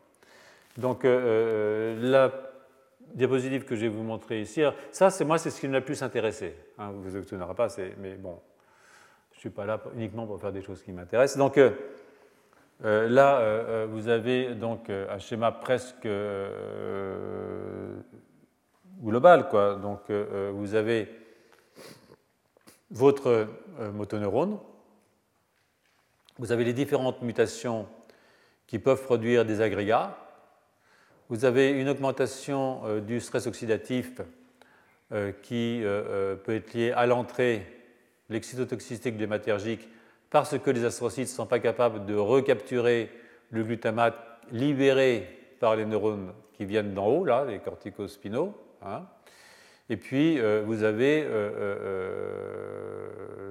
Donc, la diapositive que je vais vous montrer ici. ça, c'est moi, c'est ce qui m'a le plus intéressé. Hein, vous vous pas, mais bon, je ne suis pas là uniquement pour faire des choses qui m'intéressent. Donc euh, euh, là, euh, vous avez donc un schéma presque global, quoi. Donc vous avez votre motoneurone, vous avez les différentes mutations qui peuvent produire des agrégats. Vous avez une augmentation euh, du stress oxydatif euh, qui euh, peut être liée à l'entrée, l'excitotoxicité glumatergique, parce que les astrocytes ne sont pas capables de recapturer le glutamate libéré par les neurones qui viennent d'en haut, là, les corticospinaux. Hein. Et puis, vous avez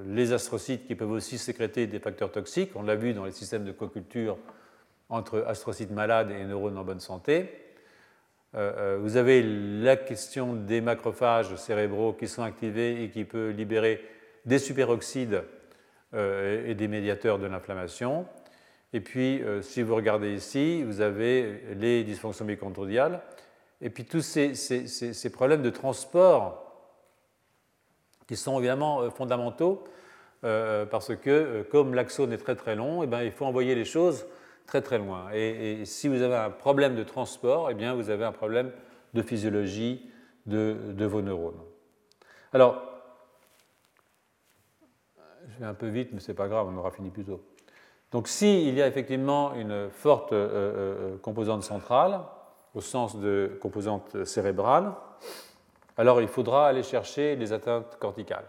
les astrocytes qui peuvent aussi sécréter des facteurs toxiques. On l'a vu dans les systèmes de co-culture entre astrocytes malades et neurones en bonne santé. Euh, euh, vous avez la question des macrophages cérébraux qui sont activés et qui peuvent libérer des superoxydes euh, et des médiateurs de l'inflammation. Et puis, si vous regardez ici, vous avez les dysfonctions mitochondriales. Et puis tous ces, problèmes de transport qui sont évidemment fondamentaux parce que comme l'axone est très très long, eh bien, il faut envoyer les choses très très loin. Et, si vous avez un problème de transport, eh bien vous avez un problème de physiologie de, vos neurones. Alors, je vais un peu vite, mais ce n'est pas grave, on aura fini plus tôt. Donc s'il y a effectivement une forte euh, euh, composante centrale, au sens de composante cérébrale, alors il faudra aller chercher les atteintes corticales.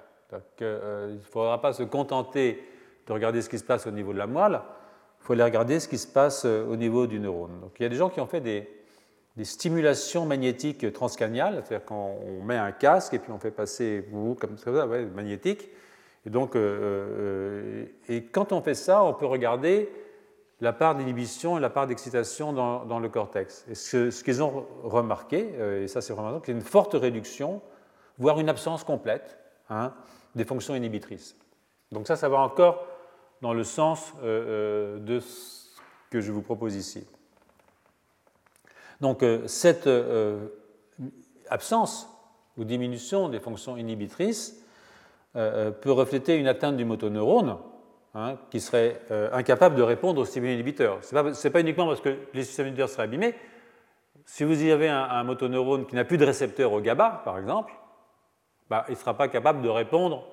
Euh, il ne faudra pas se contenter de regarder ce qui se passe au niveau de la moelle, faut aller regarder ce qui se passe euh, au niveau du neurone. Donc, il y a des gens qui ont fait des, stimulations magnétiques transcraniales, c'est-à-dire qu'on met un casque et puis on fait passer comme ça, magnétique. Et donc, euh, euh, et quand on fait ça, on peut regarder la part d'inhibition et la part d'excitation dans, le cortex. Et ce, qu'ils ont remarqué, et ça c'est vraiment c'est une forte réduction, voire une absence complète hein, des fonctions inhibitrices. Donc ça, ça va encore dans le sens euh, euh, de ce que je vous propose ici. Donc euh, cette absence ou diminution des fonctions inhibitrices peut refléter une atteinte du motoneurone hein, qui serait incapable de répondre aux stimuli inhibiteurs. Ce n'est pas, uniquement parce que les systèmes inhibiteurs seraient abîmés. Si vous y avez un, motoneurone qui n'a plus de récepteur au GABA, par exemple, bah, il ne sera pas capable de répondre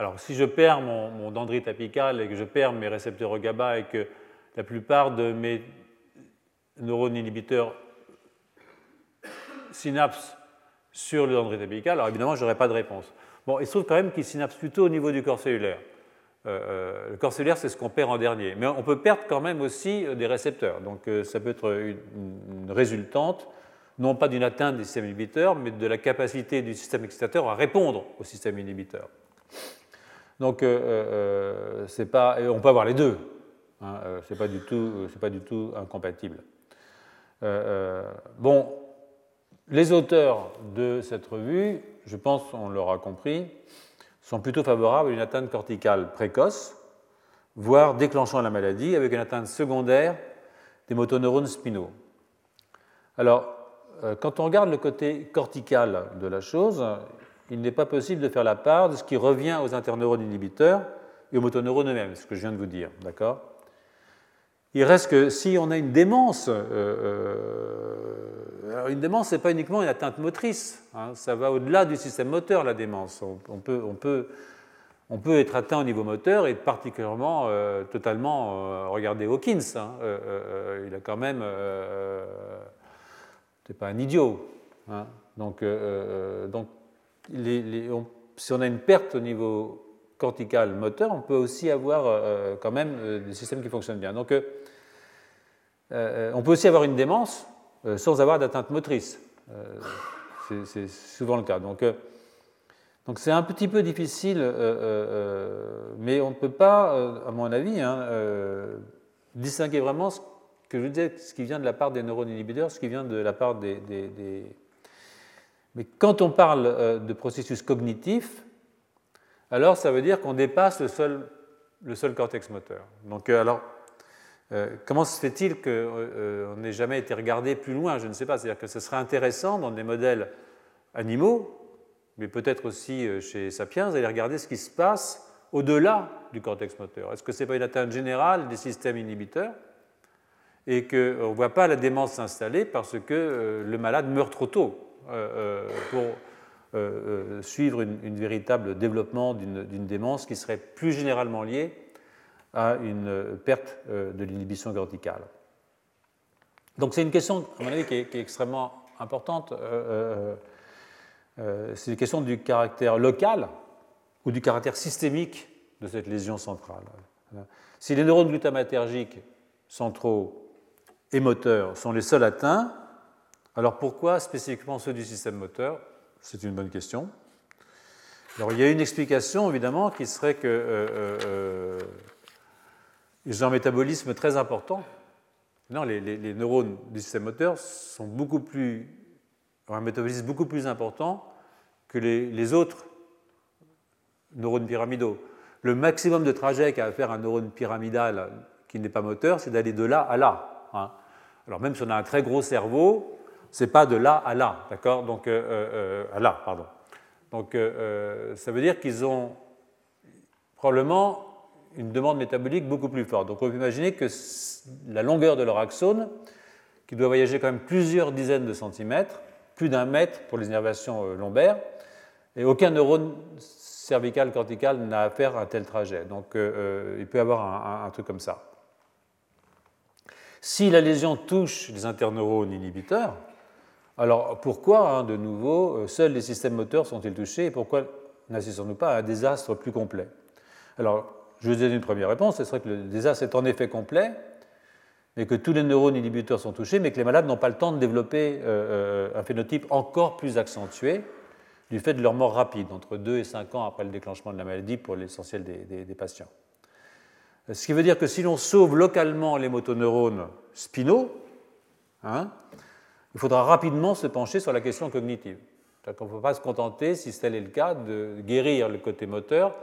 alors, si je perds mon, dendrite apical et que je perds mes récepteurs GABA et que la plupart de mes neurones inhibiteurs synapsent sur le dendrite apical, alors évidemment, je n'aurai pas de réponse. Bon, il se trouve quand même qu'ils synapsent plutôt au niveau du corps cellulaire. Euh, euh, le corps cellulaire, c'est ce qu'on perd en dernier. Mais on peut perdre quand même aussi euh, des récepteurs. Donc, ça peut être une, résultante, non pas d'une atteinte des systèmes inhibiteurs, mais de la capacité du système excitateur à répondre au système inhibiteur. Donc, euh, euh, c'est pas, on peut avoir les deux. Hein, euh, ce n'est pas, du tout, pas du tout incompatible. bon, les auteurs de cette revue, je pense on l'aura compris, sont plutôt favorables à une atteinte corticale précoce, voire déclenchant la maladie, avec une atteinte secondaire des motoneurones spinaux. Alors, quand on regarde le côté cortical de la chose, il n'est pas possible de faire la part de ce qui revient aux interneurones inhibiteurs et aux motoneurones eux-mêmes, ce que je viens de vous dire. D'accord? Il reste que si on a une démence, euh, euh, une démence, ce n'est pas uniquement une atteinte motrice, hein, ça va au-delà du système moteur, la démence. On, peut, on, peut, on, peut, être atteint au niveau moteur et particulièrement euh, totalement, regardez Hawkins, hein, il a quand même, c'est pas un idiot. Hein, donc, donc si on a une perte au niveau cortical moteur, on peut aussi avoir euh, quand même euh, des systèmes qui fonctionnent bien. Donc, euh, on peut aussi avoir une démence sans avoir d'atteinte motrice. c'est souvent le cas. Donc, c'est un petit peu difficile, mais on ne peut pas, à mon avis, hein, distinguer vraiment ce qui vient de la part des neurones inhibiteurs, ce qui vient de la part des mais quand on parle euh, de processus cognitif, alors ça veut dire qu'on dépasse le seul, le seul cortex moteur. Donc, euh, alors, comment se fait-il qu'on n'ait jamais été regardé plus loin? Je ne sais pas. C'est-à-dire que ce serait intéressant dans des modèles animaux, mais peut-être aussi chez Sapiens, d'aller regarder ce qui se passe au-delà du cortex moteur. Est-ce que ce n'est pas une atteinte générale des systèmes inhibiteurs et qu'on ne voit pas la démence s'installer parce que euh, le malade meurt trop tôt? euh, euh, pour suivre une, véritable développement d'une démence qui serait plus généralement liée à une perte de l'inhibition corticale. Donc c'est une question, à mon avis, qui est, extrêmement importante. c'est une question du caractère local ou du caractère systémique de cette lésion centrale. Si les neurones glutamatergiques centraux et moteurs sont les seuls atteints, alors pourquoi spécifiquement ceux du système moteur? C'est une bonne question. Alors il y a une explication évidemment qui serait qu'ils euh, euh, euh ont un métabolisme très important. Non, les, neurones du système moteur sont beaucoup plus, ont un métabolisme beaucoup plus important que les, autres neurones pyramidaux. Le maximum de trajet qu'a à faire un neurone pyramidal qui n'est pas moteur, c'est d'aller de là à là. Hein. Alors même si on a un très gros cerveau, c'est pas de là à là, d'accord? Donc euh, euh, euh, à là, pardon. Donc ça veut dire qu'ils ont probablement une demande métabolique beaucoup plus forte. Donc on peut imaginer que la longueur de leur axone, qui doit voyager quand même plusieurs dizaines de centimètres, plus d'un mètre pour les innervations lombaires, et aucun neurone cervical cortical n'a à faire un tel trajet. Donc il peut y avoir un truc comme ça. Si la lésion touche les interneurones inhibiteurs, alors pourquoi, hein, de nouveau, euh, seuls les systèmes moteurs sont-ils touchés et pourquoi n'assistons-nous pas à un désastre plus complet? Alors, je vous donne une première réponse, ce serait que le désastre est en effet complet, mais que tous les neurones inhibiteurs sont touchés, mais que les malades n'ont pas le temps de développer euh, euh, un phénotype encore plus accentué du fait de leur mort rapide, entre 2 et 5 ans après le déclenchement de la maladie pour l'essentiel des patients. Ce qui veut dire que si l'on sauve localement les motoneurones spinaux, hein, il faudra rapidement se pencher sur la question cognitive. On ne peut pas se contenter, si tel est le cas, de guérir le côté moteur,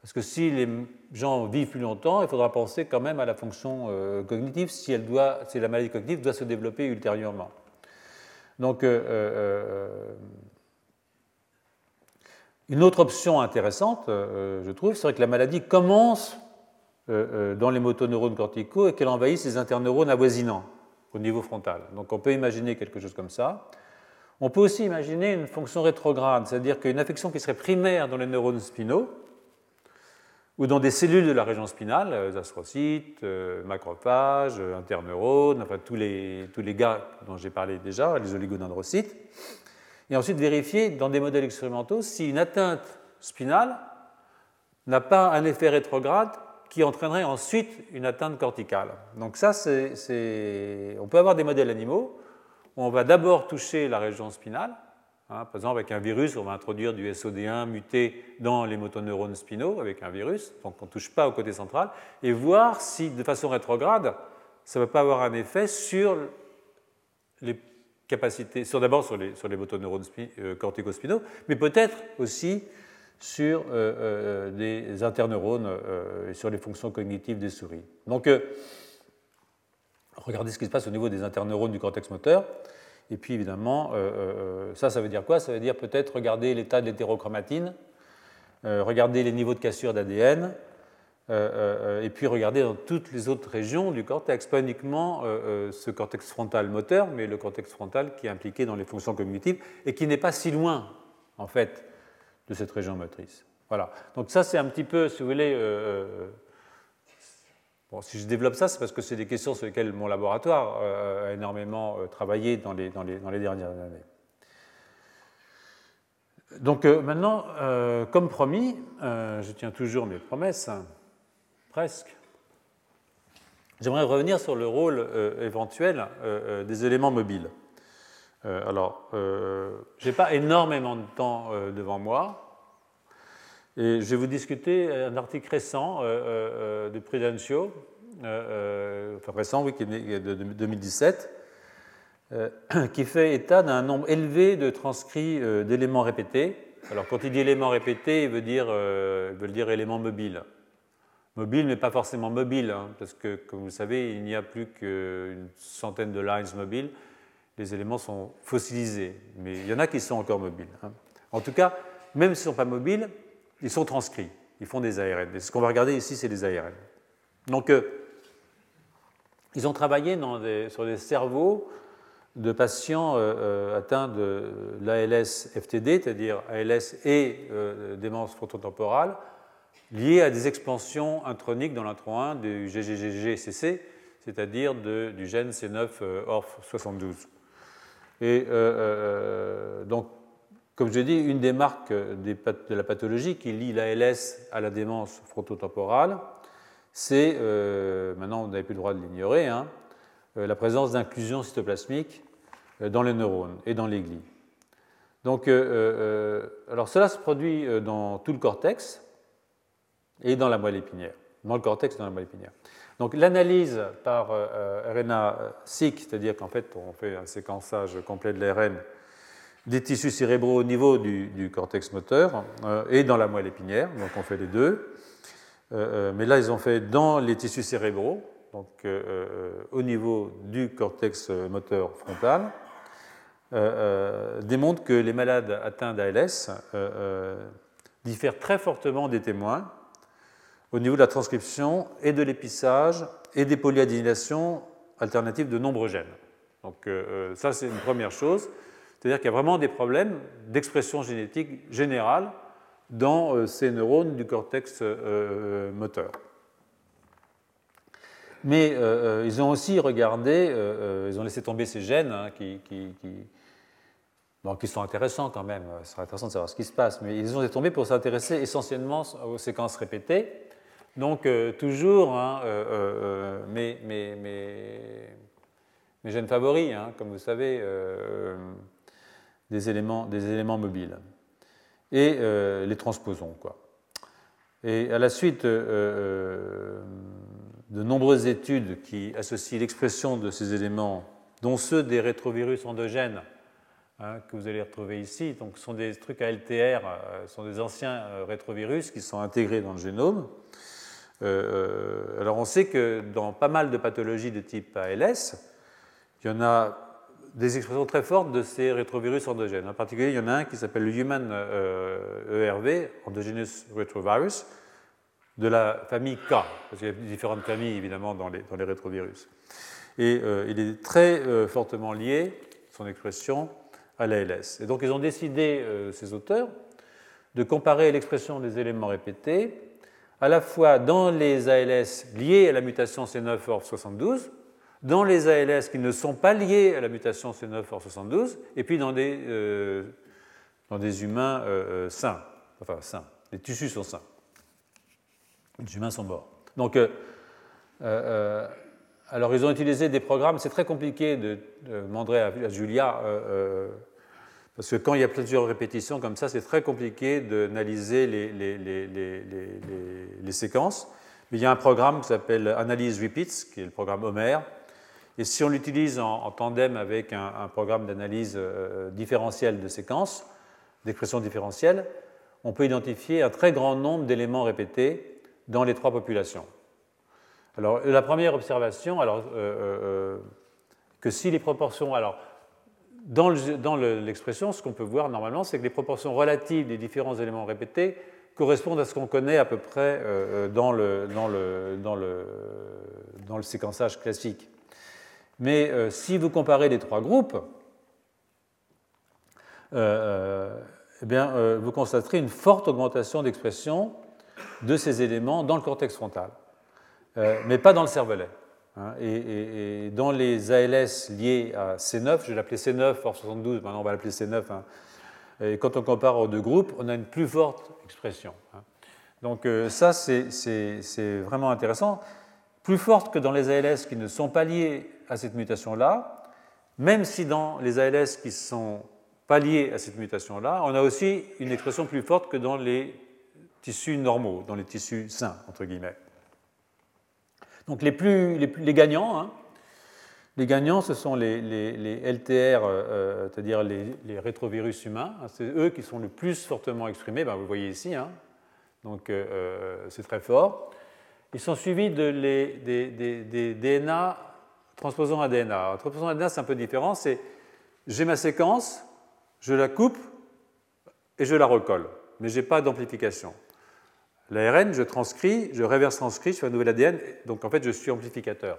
parce que si les gens vivent plus longtemps, il faudra penser quand même à la fonction euh, cognitive si, la maladie cognitive doit se développer ultérieurement. Donc, euh, euh, une autre option intéressante, je trouve, serait que la maladie commence dans les motoneurones corticaux et qu'elle envahisse les interneurones avoisinants au niveau frontal. Donc on peut imaginer quelque chose comme ça. On peut aussi imaginer une fonction rétrograde, c'est-à-dire qu'une affection qui serait primaire dans les neurones spinaux ou dans des cellules de la région spinale, euh, astrocytes, macrophages, interneurones, enfin tous les, tous les gars dont j'ai parlé déjà, les oligodendrocytes, et ensuite vérifier dans des modèles expérimentaux si une atteinte spinale n'a pas un effet rétrograde qui entraînerait ensuite une atteinte corticale. Donc ça, c'est, on peut avoir des modèles animaux où on va d'abord toucher la région spinale. Hein, par exemple, avec un virus, on va introduire du SOD1 muté dans les motoneurones spinaux avec un virus, donc on ne touche pas au côté central, et voir si, de façon rétrograde, ça ne va pas avoir un effet sur les capacités, sur d'abord sur les, sur les motoneurones euh, corticospinaux, mais peut-être aussi sur euh, euh, des interneurones euh, et sur les fonctions cognitives des souris. Donc, regardez ce qui se passe au niveau des interneurones du cortex moteur. Et puis, évidemment, ça, ça veut dire quoi? Ça veut dire peut-être regarder l'état de l'hétérochromatine, regarder les niveaux de cassure d'ADN, et puis regarder dans toutes les autres régions du cortex, pas uniquement ce cortex frontal moteur, mais le cortex frontal qui est impliqué dans les fonctions cognitives et qui n'est pas si loin, en fait, de cette région motrice. Voilà. Donc ça, c'est un petit peu, si vous voulez, euh, euh, si je développe ça, c'est parce que c'est des questions sur lesquelles mon laboratoire euh, a énormément travaillé dans les, dernières années. Donc maintenant, comme promis, je tiens toujours mes promesses, hein, presque. J'aimerais revenir sur le rôle éventuel des éléments mobiles. Euh, alors, euh, je n'ai pas énormément de temps euh, devant moi. Et je vais vous discuter un article récent de Prudencio, enfin récent, oui, qui est de 2017, qui fait état d'un nombre élevé de transcrits d'éléments répétés. Alors, quand il dit éléments répétés, il veut dire, il veut éléments mobiles. mobile, mais pas forcément mobile, hein, parce que, comme vous le savez, il n'y a plus qu'une centaine de lines mobiles. Les éléments sont fossilisés, mais il y en a qui sont encore mobiles. Hein. En tout cas, même s'ils ne sont pas mobiles, ils sont transcrits, ils font des ARN. Et ce qu'on va regarder ici, c'est des ARN. Donc, euh, ils ont travaillé sur des cerveaux de patients euh, euh, atteints de l'ALS-FTD, c'est-à-dire ALS et démence frontotemporale, liées à des expansions introniques dans l'intron 1 du GGGGCC, c'est-à-dire du gène C9-ORF72. Et donc, comme je l'ai dit, une des marques de la pathologie qui lie l'ALS à la démence frontotemporale, c'est, euh, maintenant vous n'avez plus le droit de l'ignorer, hein, euh, la présence d'inclusion cytoplasmique euh, dans les neurones et dans les glies. Donc, alors cela se produit dans tout le cortex et dans la moelle épinière, dans le cortex et dans la moelle épinière. Donc l'analyse par RNA-seq, c'est-à-dire qu'en fait on fait un séquençage complet de l'ARN des tissus cérébraux au niveau du, cortex moteur euh, et dans la moelle épinière, donc on fait les deux. Euh, euh, mais là, ils ont fait dans les tissus cérébraux, donc au niveau du cortex moteur frontal, démontrent que les malades atteints d'ALS diffèrent très fortement des témoins au niveau de la transcription et de l'épissage et des polyadylations alternatives de nombreux gènes. Donc ça, c'est une première chose. C'est-à-dire qu'il y a vraiment des problèmes d'expression génétique générale dans euh, ces neurones du cortex euh, euh, moteur. Mais ils ont aussi regardé, ils ont laissé tomber ces gènes hein, qui, sont intéressants quand même, ce serait intéressant de savoir ce qui se passe, mais ils ont laissé tomber pour s'intéresser essentiellement aux séquences répétées. Donc toujours hein, mes, mes, mes, gènes favoris, hein, comme vous savez, des éléments, mobiles. Et euh, les transposons. Et à la suite euh, euh, de nombreuses études qui associent l'expression de ces éléments, dont ceux des rétrovirus endogènes, hein, que vous allez retrouver ici, donc ce sont des trucs ALTR, ce sont des anciens rétrovirus qui sont intégrés dans le génome. Alors on sait que dans pas mal de pathologies de type ALS, il y en a des expressions très fortes de ces rétrovirus endogènes. En particulier, il y en a un qui s'appelle le Human ERV, euh, e Endogenous Retrovirus, de la famille K, parce qu'il y a différentes familles évidemment dans les, rétrovirus. Et euh, il est très euh, fortement lié, son expression, à l'ALS. Et donc ils ont décidé, ces auteurs, de comparer l'expression des éléments répétés à la fois dans les ALS liés à la mutation C9-ORF72, dans les ALS qui ne sont pas liés à la mutation C9-OR72, et puis dans des, euh, dans des humains euh, euh, sains, enfin sains, les tissus sont sains. Les humains sont morts. Donc, alors ils ont utilisé des programmes, c'est très compliqué de, demander à, Julia, parce que quand il y a plusieurs répétitions comme ça, c'est très compliqué d'analyser les, les, séquences. Mais il y a un programme qui s'appelle Analyse Repeats, qui est le programme Homer, et si on l'utilise en, tandem avec un, programme d'analyse euh, différentielle de séquences, d'expression différentielle, on peut identifier un très grand nombre d'éléments répétés dans les trois populations. Alors, la première observation, alors, euh, euh, que si les proportions. Alors, dans l'expression, ce qu'on peut voir normalement, c'est que les proportions relatives des différents éléments répétés correspondent à ce qu'on connaît à peu près dans, le, dans, le, séquençage classique. Mais euh, si vous comparez les trois groupes, euh, euh, eh bien, vous constaterez une forte augmentation d'expression de ces éléments dans le cortex frontal, mais pas dans le cervelet. Hein. et, dans les ALS liés à C9, je l'appeler C9, or 72, maintenant on va l'appeler C9, hein. et quand on compare aux deux groupes, on a une plus forte expression. Hein. Donc ça, c'est vraiment intéressant plus forte que dans les ALS qui ne sont pas liés à cette mutation-là, même si dans les ALS qui ne sont pas liés à cette mutation-là, on a aussi une expression plus forte que dans les tissus normaux, dans les tissus sains, entre guillemets. Donc les, plus, les, gagnants, hein, les gagnants, ce sont les, LTR, euh, c'est-à-dire les, rétrovirus humains. C'est eux qui sont le plus fortement exprimés. Ben, vous voyez ici, hein. donc euh, euh, c'est très fort. ils sont suivis de les, des, DNA transposant ADNA. Transposant ADNA, c'est un peu différent. C'est j'ai ma séquence, je la coupe et je la recolle, mais je n'ai pas d'amplification. L'ARN, je transcris, je reverse transcris, je fais un nouvel ADN, donc en fait, je suis amplificateur.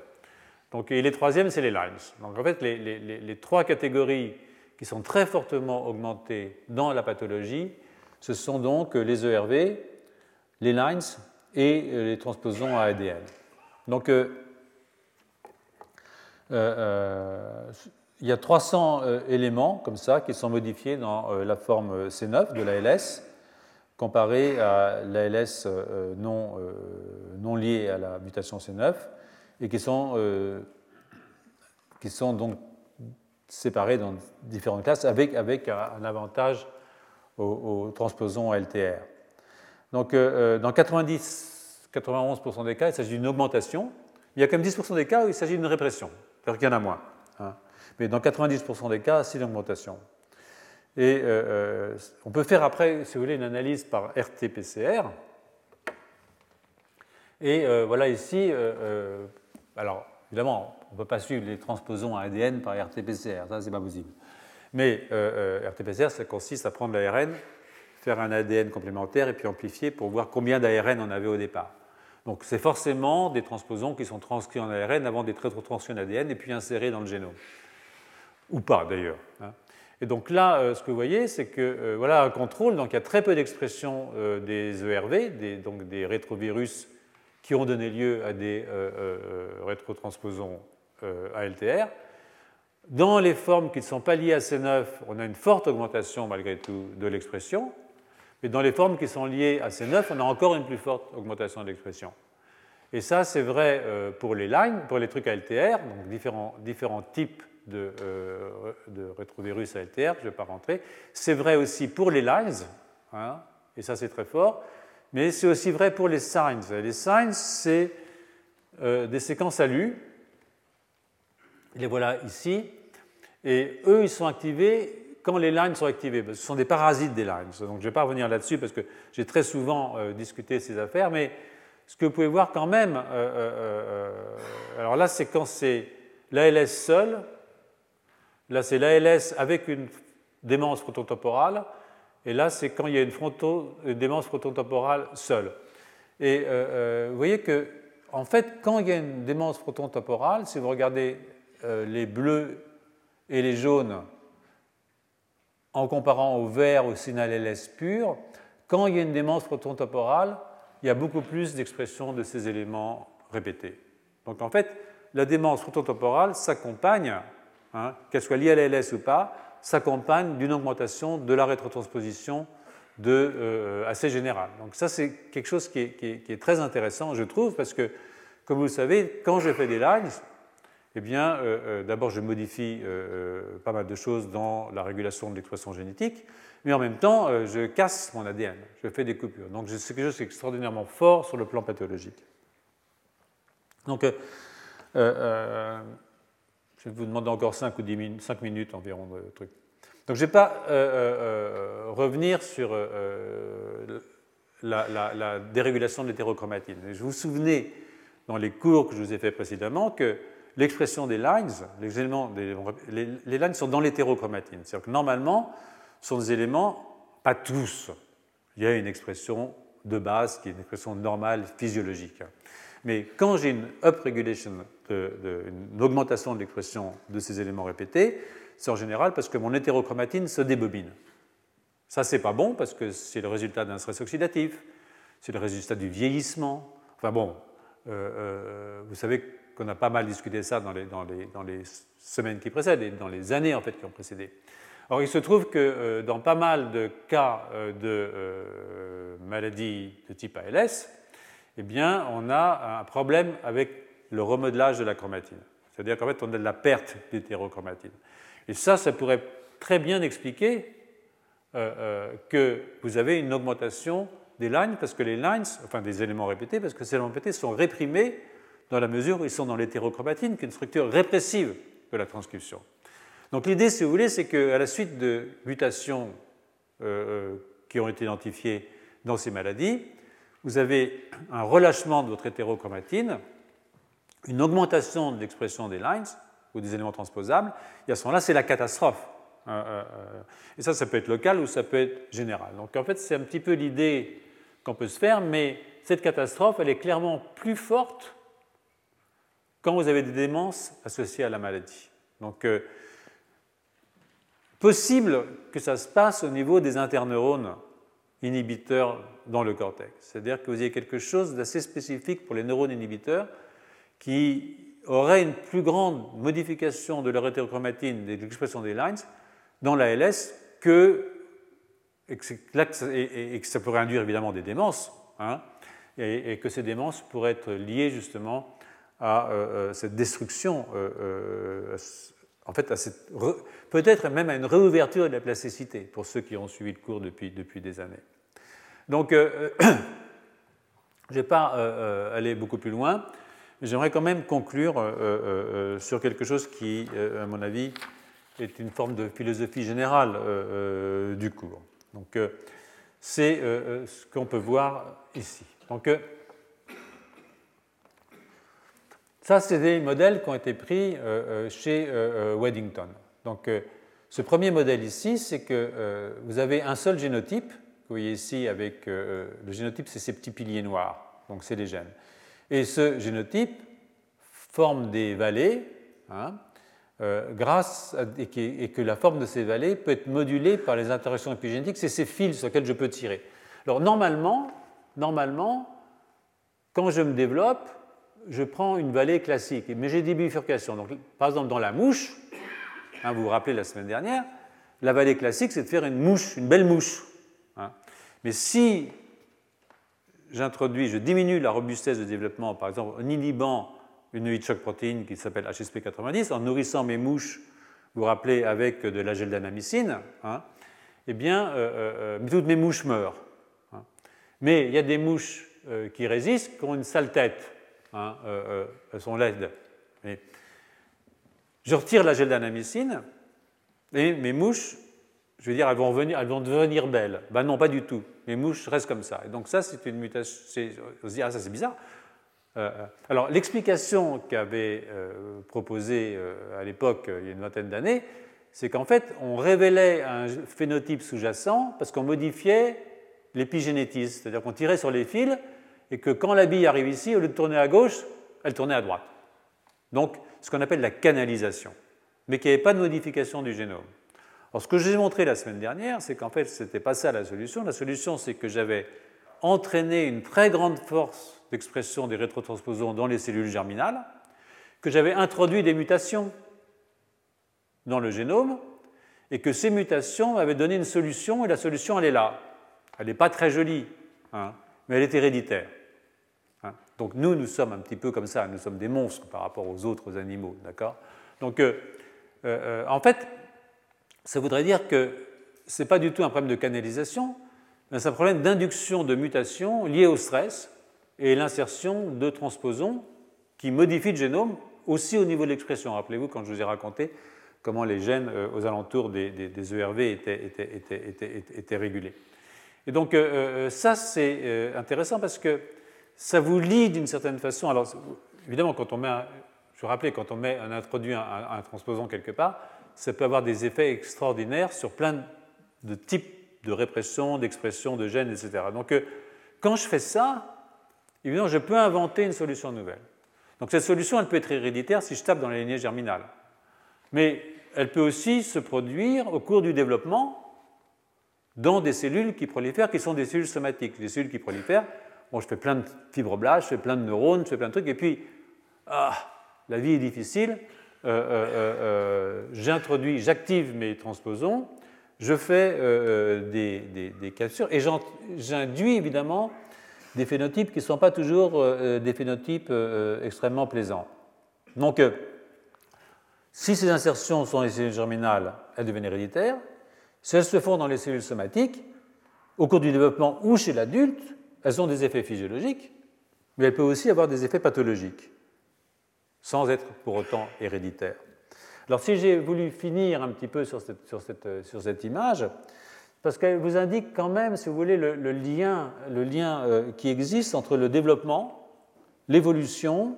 Donc, et les troisièmes, c'est les lines. Donc en fait, les, les, trois catégories qui sont très fortement augmentées dans la pathologie, ce sont donc les ERV, les lines et les transposons à ADN. Donc, euh, euh, euh, il y a 300 éléments comme ça qui sont modifiés dans la forme C9 de l'ALS comparé à l'ALS non, non lié à la mutation C9 et qui sont, qui sont donc séparés dans différentes classes avec, avec un avantage aux, transposons LTR. Donc, euh, euh, dans 90, 91% des cas, il s'agit d'une augmentation. Il y a quand même 10% des cas où il s'agit d'une répression, c'est-à-dire qu'il y en a moins. Hein. Mais dans 90% des cas, c'est une augmentation. Et euh, on peut faire après, si vous voulez, une analyse par RT-PCR. Et voilà ici, alors évidemment, on ne peut pas suivre les transposons à ADN par RT-PCR, ça c'est pas possible. Mais euh, euh RT-PCR, ça consiste à prendre l'ARN, faire un ADN complémentaire et puis amplifier pour voir combien d'ARN on avait au départ. Donc c'est forcément des transposons qui sont transcrits en ARN avant d'être rétrotranscrits en ADN et puis insérés dans le génome. Ou pas d'ailleurs. Hein. Et donc là, euh, ce que vous voyez, c'est que euh, voilà un contrôle, donc il y a très peu d'expression des ERV, donc des rétrovirus qui ont donné lieu à des rétrotransposons ALTR. Dans les formes qui ne sont pas liées à C9, on a une forte augmentation malgré tout de l'expression, mais dans les formes qui sont liées à C9, on a encore une plus forte augmentation de l'expression. Et ça, c'est vrai euh, pour les lines, pour les trucs ALTR, donc différents, différents types de, euh, de, rétrovirus ALTR, je ne vais pas rentrer. C'est vrai aussi pour les lines, hein, et ça c'est très fort, mais c'est aussi vrai pour les signs. Les signs, c'est euh, des séquences ALU, les voilà ici. Et eux, ils sont activés quand les lines sont activées. Ce sont des parasites des lines. Donc je ne vais pas revenir là-dessus parce que j'ai très souvent euh, discuté ces affaires. Mais ce que vous pouvez voir quand même, alors là, c'est quand c'est l'ALS seul. Là, c'est l'ALS avec une démence frontotemporale. Et là, c'est quand il y a une, démence frontotemporale seule. Et vous voyez que, en fait, quand il y a une démence frontotemporale, si vous regardez les bleus et les jaunes en comparant au vert au signal LS pur, quand il y a une démence proton-temporale, il y a beaucoup plus d'expression de ces éléments répétés. Donc en fait, la démence proton-temporale s'accompagne, hein, qu'elle soit liée à l'LS ou pas, s'accompagne d'une augmentation de la rétrotransposition de, euh, assez générale. Donc ça, c'est quelque chose qui est, très intéressant, je trouve, parce que, comme vous le savez, quand je fais des lines, eh bien, euh, euh, d'abord, je modifie pas mal de choses dans la régulation de l'expression génétique, mais en même temps, je casse mon ADN, je fais des coupures. Donc, c'est quelque chose qui est extraordinairement fort sur le plan pathologique. Donc, je vais vous demander encore 5 ou 10 minutes, 5 minutes environ de truc. Donc, je ne vais pas revenir sur la, la, dérégulation de l'hétérochromatine. Je vous souvenez, dans les cours que je vous ai fait précédemment, que l'expression des lines, les, éléments les, lines sont dans l'hétérochromatine. C'est-à-dire que normalement, ce sont des éléments, pas tous. Il y a une expression de base qui est une expression normale, physiologique. Mais quand j'ai une upregulation, une augmentation de l'expression de ces éléments répétés, c'est en général parce que mon hétérochromatine se débobine. Ça, c'est pas bon parce que c'est le résultat d'un stress oxydatif, c'est le résultat du vieillissement. Enfin bon, euh, euh, vous savez qu'on a pas mal discuté ça dans les, semaines qui précèdent et dans les années en fait qui ont précédé. Or, il se trouve que euh, dans pas mal de cas de maladies de type ALS, eh bien, on a un problème avec le remodelage de la chromatine. C'est-à-dire qu'en fait, on a de la perte d'hétérochromatine. Et ça, ça pourrait très bien expliquer que vous avez une augmentation des lines, parce que les lines, enfin des éléments répétés, parce que ces éléments répétés sont réprimés dans la mesure où ils sont dans l'hétérochromatine, qui est une structure répressive de la transcription. Donc l'idée, si vous voulez, c'est qu'à la suite de mutations euh, euh, qui ont été identifiées dans ces maladies, vous avez un relâchement de votre hétérochromatine, une augmentation de l'expression des lines ou des éléments transposables, et à ce moment-là, c'est la catastrophe. Euh, euh, euh, et ça, ça peut être local ou ça peut être général. Donc en fait, c'est un petit peu l'idée qu'on peut se faire, mais cette catastrophe, elle est clairement plus forte quand vous avez des démences associées à la maladie. Donc, possible que ça se passe au niveau des interneurones inhibiteurs dans le cortex. C'est-à-dire que vous ayez quelque chose d'assez spécifique pour les neurones inhibiteurs qui aurait une plus grande modification de leur hétérochromatine de l'expression des lines dans l'ALS que, et que, ça pourrait induire évidemment des démences, hein, et, que ces démences pourraient être liées justement à euh, euh, cette destruction, euh, en fait, peut-être même à une réouverture de la plasticité pour ceux qui ont suivi le cours depuis, depuis des années. Donc, je ne vais pas aller beaucoup plus loin. J'aimerais quand même conclure sur quelque chose qui, à mon avis, est une forme de philosophie générale euh, euh, du cours. Donc, euh, c'est ce qu'on peut voir ici. Donc, ça, c'est des modèles qui ont été pris chez Weddington. Donc, ce premier modèle ici, c'est que vous avez un seul génotype. Vous voyez ici, avec le génotype, c'est ces petits piliers noirs. Donc, c'est les gènes. Et ce génotype forme des vallées. Hein, euh, grâce et, que, la forme de ces vallées peut être modulée par les interactions épigénétiques, c'est ces fils sur lesquels je peux tirer. Alors normalement, normalement, quand je me développe, je prends une vallée classique, mais j'ai des bifurcations. Donc, par exemple, dans la mouche, hein, vous vous rappelez la semaine dernière, la vallée classique, c'est de faire une mouche, une belle mouche. Hein. Mais si j'introduis, je diminue la robustesse de développement, par exemple en inhibant une heat shock protéine qui s'appelle HSP90, en nourrissant mes mouches, vous vous rappelez, avec de la geldamamycine, hein, eh bien, euh, euh, euh, toutes mes mouches meurent. Hein. Mais il y a des mouches qui résistent, qui ont une sale tête. Hein, elles sont laides. je retire la geldamamycine et mes mouches, je veux dire, elles vont, devenir belles. Ben non, pas du tout. Mes mouches restent comme ça. Et donc ça, c'est une mutation. On se dit, ah, ça c'est bizarre. Euh, euh, alors, l'explication qu'avait euh, proposée à l'époque, il y a une vingtaine d'années, c'est qu'en fait, on révélait un phénotype sous-jacent parce qu'on modifiait l'épigénétisme, c'est-à-dire qu'on tirait sur les fils et que quand la bille arrive ici, au lieu de tourner à gauche, elle tournait à droite. Donc, ce qu'on appelle la canalisation, mais qu'il n'y avait pas de modification du génome. Alors, ce que j'ai montré la semaine dernière, c'est qu'en fait, ce n'était pas ça la solution. La solution, c'est que j'avais entraîné une très grande force d'expression des rétrotransposons dans les cellules germinales, que j'avais introduit des mutations dans le génome et que ces mutations m'avaient donné une solution et la solution elle est là. Elle n'est pas très jolie, hein, mais elle est héréditaire. Hein. Donc nous, nous sommes un petit peu comme ça, nous sommes des monstres par rapport aux autres animaux, d'accord? Donc euh, euh, en fait, ça voudrait dire que ce n'est pas du tout un problème de canalisation, mais c'est un problème d'induction de mutations liées au stress et l'insertion de transposons qui modifient le génome aussi au niveau de l'expression. Rappelez-vous quand je vous ai raconté comment les gènes euh, aux alentours des, ERV étaient, régulés. Et donc euh, euh, ça, c'est intéressant parce que ça vous lie d'une certaine façon. Alors évidemment, quand on met, un, je vous rappelais, quand on met un introduit un, transposon quelque part, ça peut avoir des effets extraordinaires sur plein de types de répression, d'expression de gènes, etc. Donc quand je fais ça, évidemment, je peux inventer une solution nouvelle. Donc cette solution, elle peut être héréditaire si je tape dans la lignée germinale. Mais elle peut aussi se produire au cours du développement dans des cellules qui prolifèrent, qui sont des cellules somatiques. Les cellules qui prolifèrent, bon, je fais plein de fibroblastes, je fais plein de neurones, je fais plein de trucs, et puis, ah, la vie est difficile, euh, euh, euh, j'introduis, j'active mes transposons, je fais des, des, captures, et j'induis évidemment des phénotypes qui ne sont pas toujours euh, des phénotypes euh, extrêmement plaisants. Donc, euh, si ces insertions sont dans les cellules germinales, elles deviennent héréditaires. Si elles se font dans les cellules somatiques, au cours du développement ou chez l'adulte, elles ont des effets physiologiques, mais elles peuvent aussi avoir des effets pathologiques, sans être pour autant héréditaires. Alors si j'ai voulu finir un petit peu sur cette, sur cette, sur cette image, parce qu'elle vous indique quand même, si vous voulez, le, lien, le lien euh, qui existe entre le développement, l'évolution,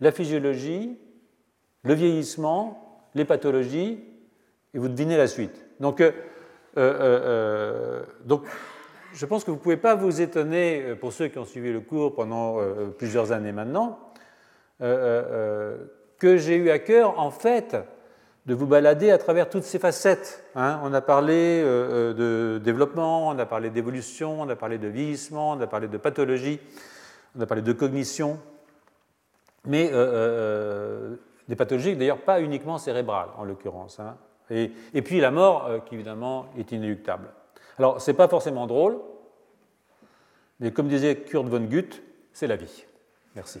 la physiologie, le vieillissement, les pathologies, et vous devinez la suite. Donc, euh, euh, donc je pense que vous ne pouvez pas vous étonner, pour ceux qui ont suivi le cours pendant plusieurs années maintenant, que j'ai eu à cœur, en fait, de vous balader à travers toutes ces facettes. Hein. On a parlé euh, euh, de développement, on a parlé d'évolution, on a parlé de vieillissement, on a parlé de pathologie, on a parlé de cognition, mais euh, des pathologies d'ailleurs pas uniquement cérébrales en l'occurrence. Hein. Et, puis la mort qui évidemment est inéluctable. Alors ce n'est pas forcément drôle, mais comme disait Kurt von Gutt, c'est la vie. Merci.